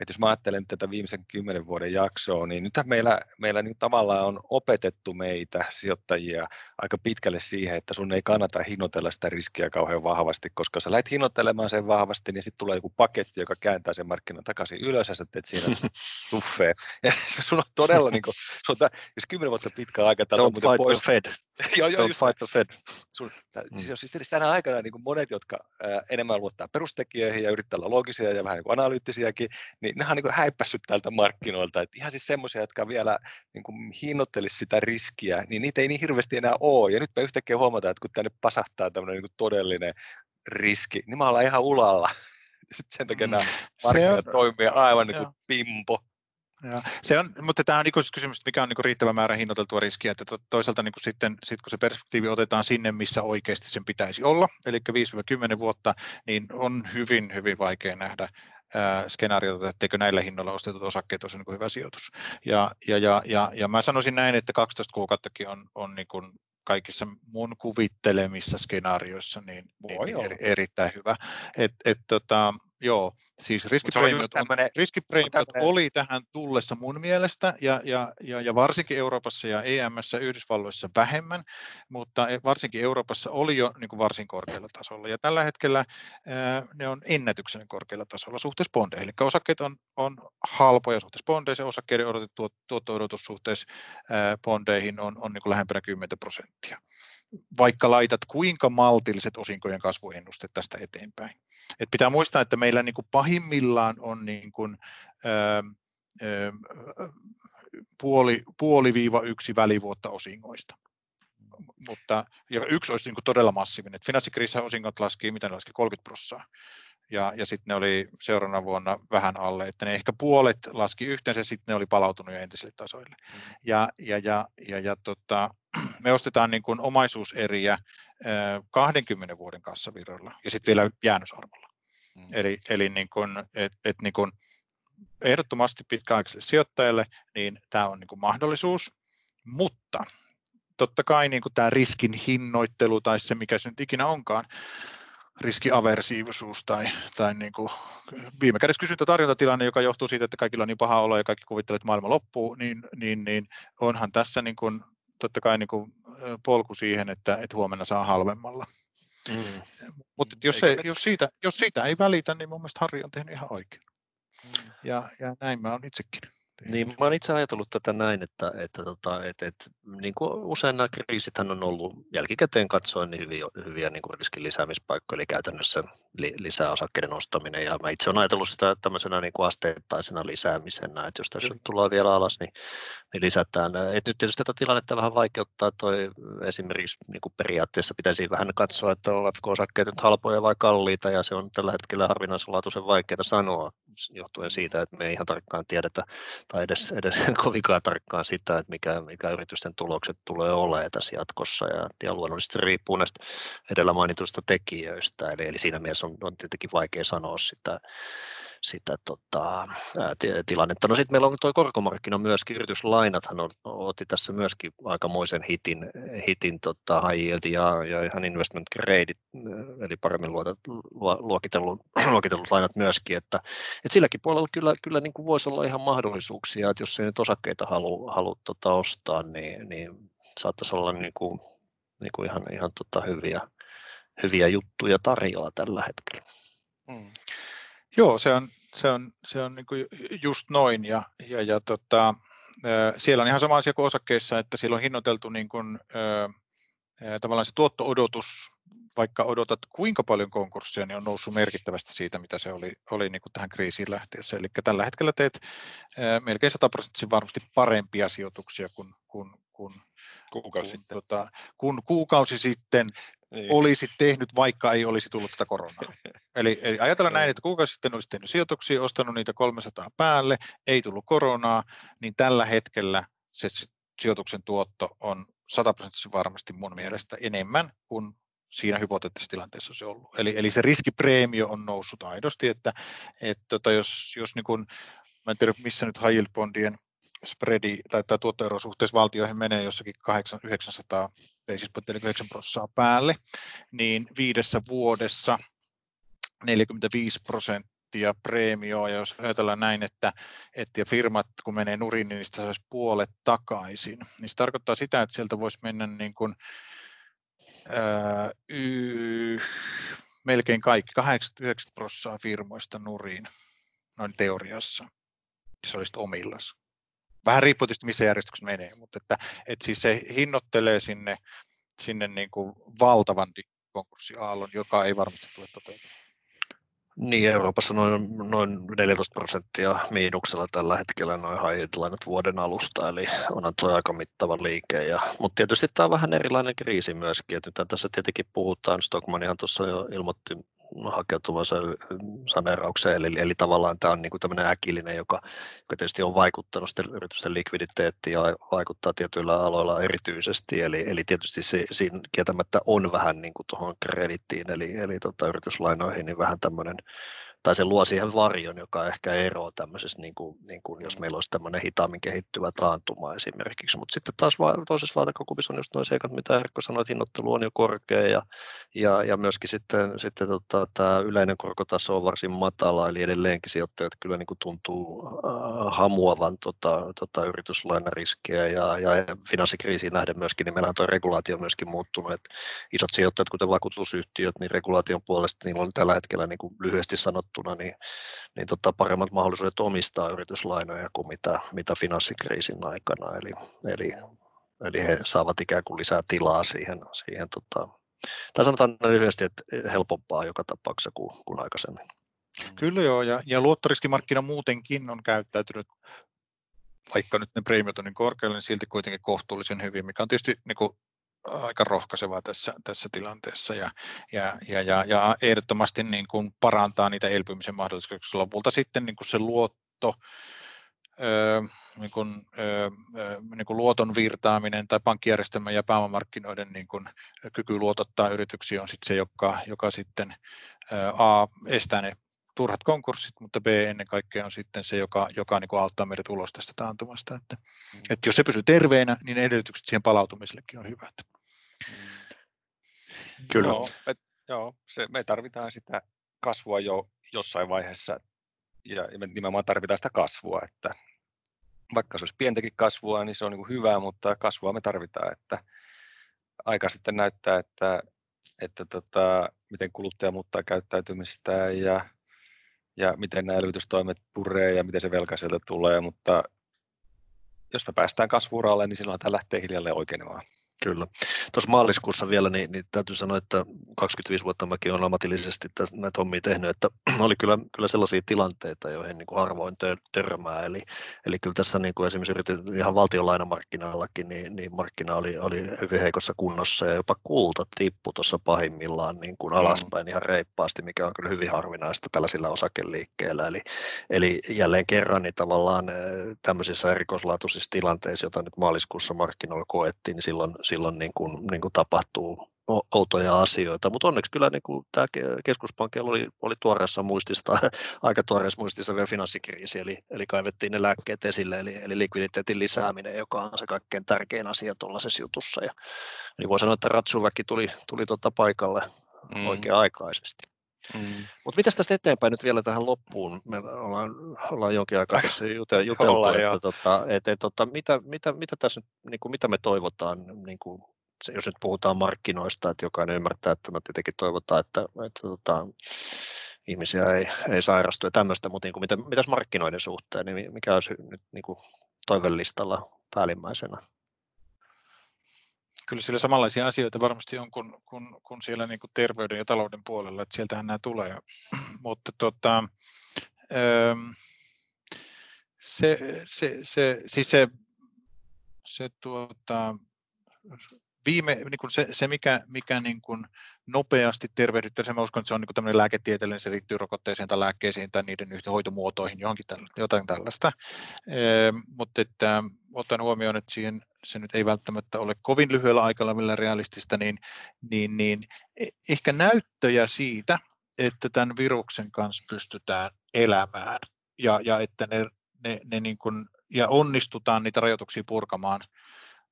että jos mä ajattelen nyt tätä viimeisen kymmenen vuoden jaksoa, niin nythän meillä, meillä niin tavallaan on opetettu meitä sijoittajia aika pitkälle siihen, että sun ei kannata hinotella sitä riskiä kauhean vahvasti, koska sä lähdet hinnoittelemaan sen vahvasti, niin sitten tulee joku paketti, joka kääntää sen markkinan takaisin ylös, ja sä teet siinä [LAUGHS] tuffeen. [LAUGHS] Ja se sun on todella, niin kuin, sun on, jos kymmenen vuotta pitkä aika tältä on muuten pois. Fed. [LAUGHS] joo, joo, just fight the Fed. sun, Mm. siis, siis tänä aikana niin monet, jotka ää, enemmän luottaa perustekijöihin ja yrittää olla loogisia ja vähän niin analyyttisiäkin, niin nehän on niin häippässyt tältä markkinoilta. Et ihan siis semmoisia, jotka vielä niin kuin hinnoittelisi sitä riskiä, niin niitä ei niin hirveästi enää ole. Ja nyt me yhtäkkiä huomataan, että kun tänne pasahtaa tämmöinen niin todellinen riski, niin me ollaan ihan ulalla. [LAUGHS] Sitten sen takia Mm. nämä markkinat toimii aivan niin kuin pimpo. Joo. Se on, mutta tämä on ikuisuus kysymys, että mikä on niin riittävä määrä hinnoiteltua riskiä, että to- toisaalta niin sitten sit kun se perspektiivi otetaan sinne, missä oikeasti sen pitäisi olla, eli 5-10 vuotta, niin on hyvin, hyvin vaikea nähdä ää, skenaariota, etteikö näillä hinnoilla ostetut osakkeet olisi niin hyvä sijoitus. Ja, ja, ja, ja, ja mä sanoisin näin, että 12 kuukauttakin on, on niin kuin kaikissa mun kuvittelemissa skenaarioissa niin, niin, Voi niin olla. eri, erittäin hyvä. Et, et, tota, joo, siis riskipreemiot on tämmöinen, riskipreemiot tämmönen- oli tähän tullessa mun mielestä ja, ja, ja, ja varsinkin Euroopassa ja EMssä Yhdysvalloissa vähemmän, mutta e- varsinkin Euroopassa oli jo niin kuin varsin korkealla tasolla. Ja tällä hetkellä ää, ne on ennätyksellisen korkealla tasolla suhteessa bondeihin. Eli osakkeet on, on halpoja suhteessa bondeihin, osakkeiden odotettu tuotto-odotus suhteessa ää, bondeihin on, on niin kuin lähempänä 10 prosenttia vaikka laitat kuinka maltilliset osinkojen kasvuennusteet tästä eteenpäin. Et pitää muistaa, että meillä niin kuin pahimmillaan on niin kuin, ää, ää, puoli, puoli-viiva yksi välivuotta osingoista. Mutta ja yksi olisi niin kuin todella massiivinen. Finanssikriisissä osingot laski, mitä ne laski, 30 prosenttia. Ja, ja sitten ne oli seuraavana vuonna vähän alle, että ne ehkä puolet laski yhteensä, sitten ne oli palautunut jo entisille tasoille. Ja, ja, ja, ja, ja tota, me ostetaan niin kuin omaisuuseriä ää, 20 vuoden kassavirralla ja sitten vielä jäännösarvolla. Mm. Eli, eli niin kuin, et, et niin kuin ehdottomasti pitkäaikaiselle sijoittajalle niin tämä on niin kuin mahdollisuus, mutta totta kai niin kuin tämä riskin hinnoittelu tai se mikä se nyt ikinä onkaan, riskiaversiivisuus tai, tai niin kuin viime kädessä kysyntä-tarjontatilanne, joka johtuu siitä, että kaikilla on niin paha olo ja kaikki kuvittelevat, että maailma loppuu, niin, niin, niin onhan tässä niin kuin, totta kai niin kuin polku siihen, että, että huomenna saa halvemmalla. Mm. Mutta jos, jos, siitä, jos siitä ei välitä, niin mun mielestä Harri on tehnyt ihan oikein. Mm. Ja, ja näin mä olen itsekin. Niin, mä olen itse ajatellut tätä näin, että, että, tota, että, että niin kuin usein nämä kriisithän on ollut jälkikäteen katsoen niin hyviä, hyviä niin kuin riskin lisäämispaikkoja, eli käytännössä li, lisää osakkeiden ostaminen, ja mä itse olen ajatellut sitä tämmöisenä niin kuin asteittaisena lisäämisenä, että jos tässä mm. tullaan vielä alas, niin, niin lisätään. Et nyt tietysti tätä tilannetta vähän vaikeuttaa toi esimerkiksi niin kuin periaatteessa pitäisi vähän katsoa, että ovatko osakkeet nyt halpoja vai kalliita, ja se on tällä hetkellä harvinaislaatuisen vaikeaa sanoa, johtuen siitä, että me ei ihan tarkkaan tiedetä tai edes, edes [LAUGHS] kovinkaan tarkkaan sitä, että mikä, mikä yritysten tulokset tulee olemaan tässä jatkossa. Ja, ja luonnollisesti riippuu näistä edellä mainituista tekijöistä, eli, eli siinä mielessä on, on tietenkin vaikea sanoa sitä, sitä tota, tilannetta. No sitten meillä on tuo korkomarkkina myöskin, yrityslainathan on, otti tässä myöskin aikamoisen hitin, hitin tota, high ja, ja ihan investment grade, eli paremmin luotet, luokitellut, [CLEARS THROAT] luokitellut lainat myöskin, että, että silläkin puolella kyllä, kyllä niin kuin voisi olla ihan mahdollisuuksia, että jos ei nyt osakkeita halua, halua tota, ostaa, niin, niin saattaisi olla niin kuin, niin kuin ihan, ihan tota, hyviä, hyviä juttuja tarjolla tällä hetkellä. Hmm. Joo, se on, se on, se on niin kuin just noin ja, ja, ja tota, siellä on ihan sama asia kuin osakkeissa, että siellä on hinnoiteltu niin kuin, tavallaan se tuotto-odotus, vaikka odotat kuinka paljon konkurssia, niin on noussut merkittävästi siitä, mitä se oli, oli niin kuin tähän kriisiin lähtiessä. Eli tällä hetkellä teet melkein 100 prosenttisesti varmasti parempia sijoituksia kuin, kuin, kuin, kuukausi, kun, sitten. Tota, kun kuukausi sitten niin. olisi tehnyt, vaikka ei olisi tullut tätä koronaa. [LAUGHS] Eli, eli ajatellaan näin, että kuukausi sitten olisi tehnyt sijoituksia, ostanut niitä 300 päälle, ei tullut koronaa, niin tällä hetkellä se sijoituksen tuotto on 100 prosenttisesti varmasti mun mielestä enemmän kuin siinä hypoteettisessa tilanteessa se ollut. Eli, eli se riskipreemio on noussut aidosti, että, että tota, jos, jos niin kun, mä en tiedä missä nyt high yield bondien spreadi tai, tai tuottoero suhteessa valtioihin menee jossakin 8, 900 basis point, eli 9 prosenttia päälle, niin viidessä vuodessa 45 prosenttia preemioa, ja jos ajatellaan näin, että, että firmat kun menee nurin, niin niistä saisi puolet takaisin, niin se tarkoittaa sitä, että sieltä voisi mennä niin kuin, ää, y, melkein kaikki, 89 prosenttia firmoista nuriin, noin teoriassa, se olisi omillas vähän riippuu tietysti missä järjestyksessä menee, mutta että, että siis se hinnoittelee sinne, sinne niin kuin valtavan konkurssiaallon, joka ei varmasti tule toteutumaan. Niin, Euroopassa noin, noin 14 prosenttia miinuksella tällä hetkellä noin high vuoden alusta, eli onhan tuo aika mittava liike. Ja, mutta tietysti tämä on vähän erilainen kriisi myöskin, että nyt tässä tietenkin puhutaan, Stockmanihan tuossa jo ilmoitti hakeutuvansa saneeraukseen, eli, eli tavallaan tämä on niin tämmöinen äkillinen, joka, joka tietysti on vaikuttanut yritysten likviditeettiin ja vaikuttaa tietyillä aloilla erityisesti, eli, eli tietysti se, siinä kieltämättä on vähän niin kuin tuohon kredittiin, eli, eli tota, yrityslainoihin, niin vähän tämmöinen tai se luo siihen varjon, joka ehkä eroaa tämmöisessä, niin kuin, niin kuin jos meillä olisi tämmöinen hitaammin kehittyvä taantuma esimerkiksi. Mutta sitten taas va- toisessa vaatekokupissa on just nuo seikat, mitä Erkko sanoi, että hinnoittelu on jo korkea ja, ja, ja myöskin sitten, sitten tota, tämä yleinen korkotaso on varsin matala, eli edelleenkin sijoittajat kyllä niin kuin tuntuu äh, hamuavan tota, tota yrityslainariskiä ja, ja finanssikriisiin nähden myöskin, niin meillä on tuo regulaatio myöskin muuttunut, että isot sijoittajat, kuten vakuutusyhtiöt, niin regulaation puolesta niillä on tällä hetkellä niin kuin lyhyesti sanottu verrattuna niin, niin tota paremmat mahdollisuudet omistaa yrityslainoja kuin mitä, mitä finanssikriisin aikana. Eli, eli, eli he saavat ikään kuin lisää tilaa siihen, siihen tota, tai sanotaan lyhyesti, että helpompaa joka tapauksessa kuin, kuin aikaisemmin. Kyllä joo, ja, ja luottoriskimarkkina muutenkin on käyttäytynyt, vaikka nyt ne preemiot on niin korkealle, niin silti kuitenkin kohtuullisen hyvin, mikä on tietysti niin kuin aika rohkaisevaa tässä, tässä tilanteessa ja, ja, ja, ja, ja ehdottomasti niin kuin parantaa niitä elpymisen mahdollisuuksia. Lopulta sitten niin kuin se luotto, öö, niin kuin, öö, niin kuin luoton virtaaminen tai pankkijärjestelmän ja pääomamarkkinoiden niin kuin kyky luotottaa yrityksiä on sitten se, joka, joka sitten öö, A, estää ne turhat konkurssit, mutta B ennen kaikkea on sitten se, joka, joka niin kuin auttaa meidät ulos tästä taantumasta. Että, mm. että jos se pysyy terveenä, niin edellytykset siihen palautumisellekin on hyvät. Kyllä. Joo, me, joo se, me tarvitaan sitä kasvua jo jossain vaiheessa ja me nimenomaan tarvitaan sitä kasvua, että vaikka se olisi pientäkin kasvua, niin se on niin kuin hyvä, mutta kasvua me tarvitaan, että aika sitten näyttää, että, että tota, miten kuluttaja muuttaa käyttäytymistä ja, ja miten nämä elvytystoimet puree ja miten se velka sieltä tulee, mutta jos me päästään kasvuuralle, niin silloin tämä lähtee hiljalleen oikeenemaan. Kyllä. Tuossa maaliskuussa vielä, niin, niin täytyy sanoa, että 25 vuotta mäkin olen ammatillisesti näitä hommia tehnyt, että [CLEARS THROAT] oli kyllä, kyllä sellaisia tilanteita, joihin niin kuin harvoin törmää. Eli, eli kyllä tässä niin kuin esimerkiksi yritin ihan valtionlainamarkkinoillakin, niin, niin markkina oli, oli hyvin heikossa kunnossa ja jopa kulta tippui tuossa pahimmillaan niin kuin mm. alaspäin ihan reippaasti, mikä on kyllä hyvin harvinaista tällaisilla osakeliikkeillä. Eli, eli jälleen kerran niin tavallaan tämmöisissä erikoislaatuisissa tilanteissa, joita nyt maaliskuussa markkinoilla koettiin, niin silloin silloin niin kuin, niin kuin tapahtuu outoja asioita, mutta onneksi kyllä niin kuin tämä keskuspankki oli, oli tuoreessa muistista, [LAUGHS] aika tuoreessa muistissa vielä finanssikriisi, eli, eli kaivettiin ne lääkkeet esille, eli, eli likviditeetin lisääminen, joka on se kaikkein tärkein asia tuollaisessa jutussa. Ja, eli voi sanoa, että ratsuväki tuli, tuli tuota paikalle mm. oikea-aikaisesti. Mm. Mutta mitä tästä eteenpäin nyt vielä tähän loppuun? Me ollaan, ollaan jonkin aikaa tässä juteltu, ollaan, että, tota, et, et, tota, mitä, mitä, mitä, tässä, niin kuin, mitä me toivotaan, niin kuin, se, jos nyt puhutaan markkinoista, että jokainen ymmärtää, että me tietenkin toivotaan, että, että tota, ihmisiä ei, ei sairastu ja tämmöistä, mutta niin kuin, mitä, mitäs markkinoiden suhteen, niin mikä olisi nyt niin kuin toivellistalla päällimmäisenä? Kyllä siellä samanlaisia asioita varmasti on kuin, kuin, kuin siellä niin kuin terveyden ja talouden puolella, että sieltähän nämä tulee. [CLEARS THROAT] Mutta tota, se, se, se, siis se, se tuota, viime, niin kuin se, se, mikä, mikä niin kuin nopeasti tervehdyttää, se mä uskon, että se on niin tämmöinen lääketieteellinen, se liittyy rokotteeseen tai lääkkeisiin tai niiden hoitomuotoihin, johonkin tällaista, jotain tällaista. E, mutta että, otan huomioon, että siihen se nyt ei välttämättä ole kovin lyhyellä aikavälillä realistista, niin, niin, niin e, ehkä näyttöjä siitä, että tämän viruksen kanssa pystytään elämään ja, ja että ne, ne, ne niin kuin, ja onnistutaan niitä rajoituksia purkamaan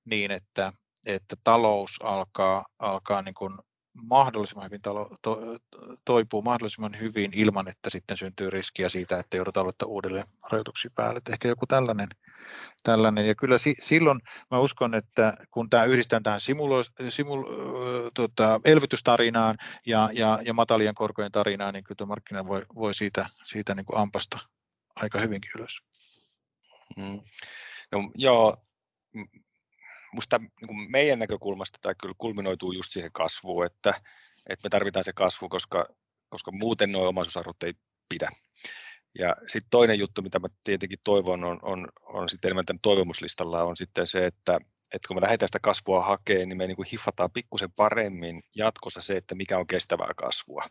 niin, että, että talous alkaa, alkaa niin kuin mahdollisimman hyvin talo, to, toipuu mahdollisimman hyvin ilman, että sitten syntyy riskiä siitä, että joudutaan aloittaa uudelleen rajoituksia päälle. Että ehkä joku tällainen, tällainen. Ja kyllä si, silloin mä uskon, että kun tämä yhdistetään tähän simulo, simul, tota, elvytystarinaan ja, ja, ja matalien korkojen tarinaan, niin kyllä markkina voi, voi siitä, siitä niin kuin ampasta aika hyvinkin ylös. Mm. No, joo, musta niin kuin meidän näkökulmasta tämä kyllä kulminoituu just siihen kasvuun, että, että me tarvitaan se kasvu, koska, koska muuten nuo omaisuusarvot ei pidä. Ja sitten toinen juttu, mitä mä tietenkin toivon, on, on, on sitten enemmän tämän toivomuslistalla, on sitten se, että, että kun me lähdetään sitä kasvua hakemaan, niin me niin kuin hiffataan pikkusen paremmin jatkossa se, että mikä on kestävää kasvua.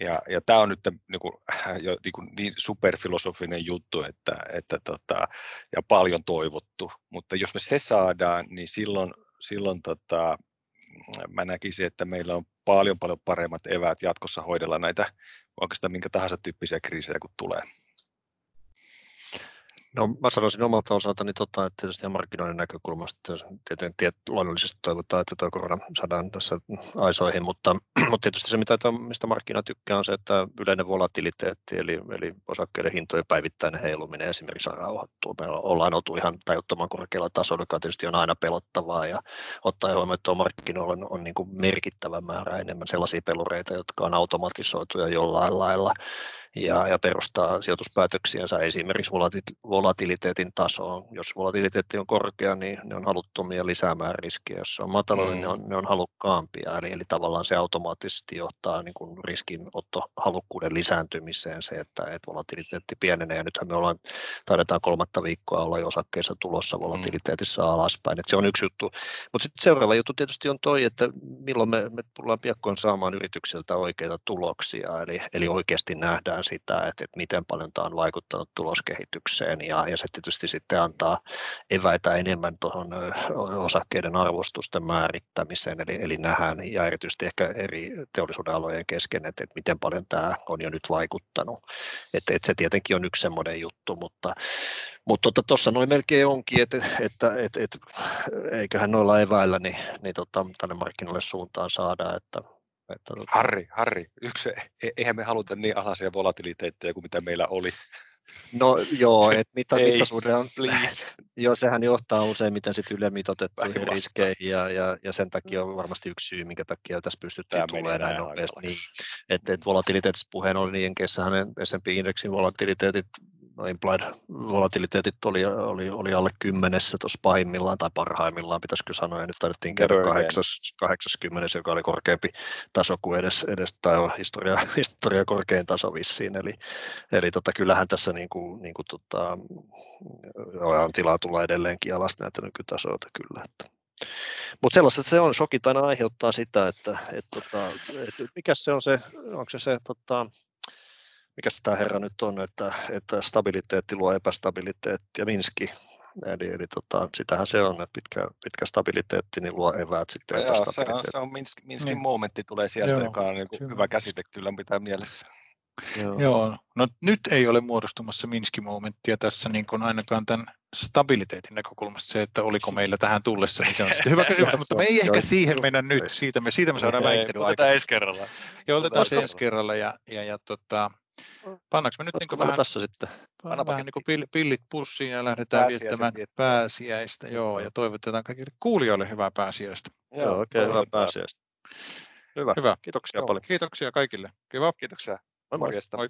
Ja, ja tämä on nyt niin kuin, [LAUGHS] jo niin, kuin niin superfilosofinen juttu että, että tota, ja paljon toivottu, mutta jos me se saadaan, niin silloin, silloin tota, mä näkisin, että meillä on paljon paljon paremmat eväät jatkossa hoidella näitä oikeastaan minkä tahansa tyyppisiä kriisejä, kun tulee. No mä sanoisin omalta osaltani, tota, että tietysti markkinoiden näkökulmasta tietenkin tiet, luonnollisesti toivotaan, että tuo korona saadaan tässä aisoihin, mutta, [CLEARS THROAT] mutta tietysti se, mitä, mistä markkina tykkää, on se, että yleinen volatiliteetti, eli, eli osakkeiden hintojen päivittäinen heiluminen esimerkiksi rauhoittuu. Me ollaan oltu ihan tajuttoman korkealla tasolla, joka tietysti on aina pelottavaa, ja ottaa huomioon, että markkinoilla on, on niin kuin merkittävä määrä enemmän sellaisia pelureita, jotka on automatisoituja jollain lailla, ja, ja perustaa sijoituspäätöksiänsä esimerkiksi volatiliteetin tasoon. Jos volatiliteetti on korkea, niin ne on haluttomia lisäämään riskiä. Jos se on matala, mm. niin ne on, ne on halukkaampia. Eli, eli tavallaan se automaattisesti johtaa niin kuin riskinottohalukkuuden lisääntymiseen se, että, että volatiliteetti pienenee. Ja nythän me ollaan, taidetaan kolmatta viikkoa olla jo osakkeissa tulossa volatiliteetissa mm. alaspäin. Et se on yksi juttu. Mutta sitten seuraava juttu tietysti on toi, että milloin me, me tullaan piakkoin saamaan yrityksiltä oikeita tuloksia. Eli, eli oikeasti nähdään sitä, että, että miten paljon tämä on vaikuttanut tuloskehitykseen ja, ja se tietysti sitten antaa eväitä enemmän tuohon osakkeiden arvostusten määrittämiseen, eli, eli nähdään ja erityisesti ehkä eri teollisuuden alojen kesken, että, että miten paljon tämä on jo nyt vaikuttanut. Että, että se tietenkin on yksi semmoinen juttu, mutta mutta tuossa tota, noin melkein onkin, että, että, että, että eiköhän noilla eväillä niin, niin tota, tänne markkinoille suuntaan saada, että että, tota... Harri, Harri, yksi, e-, eihän me haluta niin alhaisia volatiliteetteja kuin mitä meillä oli. No joo, että mitä mittasuhde on, please. joo, sehän johtaa useimmiten sitten ylemitotettuihin riskeihin ja, ja, ja, sen takia on varmasti yksi syy, minkä takia tässä pystyttiin tulemaan näin nopeasti. Niin, että et volatiliteetissa puheen oli niin Jenkeissä hänen S&P-indeksin volatiliteetit no implied volatiliteetit oli, oli, oli alle kymmenessä tuossa pahimmillaan tai parhaimmillaan, pitäisikö sanoa, ja nyt taidettiin käydä 80, joka oli korkeampi taso kuin edes, edes tai historia, [LAUGHS] historia korkein taso vissiin, eli, eli tota, kyllähän tässä niin kuin, niin kuin, tota, on tilaa tulla edelleenkin alas näitä nykytasoita kyllä, että. Mutta sellaista se on, shokit aina aiheuttaa sitä, että et, tota, et, mikä se on se, onko se se, tota, mikä tämä herra nyt on, että, että stabiliteetti luo epästabiliteettia, Minski, Eli, eli tota, sitähän se on, että pitkä, pitkä stabiliteetti niin luo eväät sitten no joo, se on, se on Minsk, Minskin niin. momentti tulee sieltä, joo, joka on niin hyvä käsite kyllä pitää mielessä. Joo. Joo, no nyt ei ole muodostumassa Minski-momenttia tässä niin kuin ainakaan tämän stabiliteetin näkökulmasta se, että oliko meillä tähän tullessa, niin se on sitten hyvä [LAUGHS] kysymys, mutta me ei ehkä siihen mennä nyt, siitä me, siitä me saadaan väittelyä. Otetaan ensi kerralla. Joo, otetaan se ensi kerralla ja, ja, ja tota, pannaanko me nyt niin vähän, tässä sitten? Panna vähän niin pillit pussiin ja lähdetään viettämään pääsiäistä. Joo, ja toivotetaan kaikille kuulijoille hyvää pääsiäistä. Joo, oikein hyvää pääsiäistä. Hyvä. Hyvä. Kiitoksia paljon. Kiitoksia kaikille. Kiva. Kiitoksia. Moi moi. Morjesta. Moi.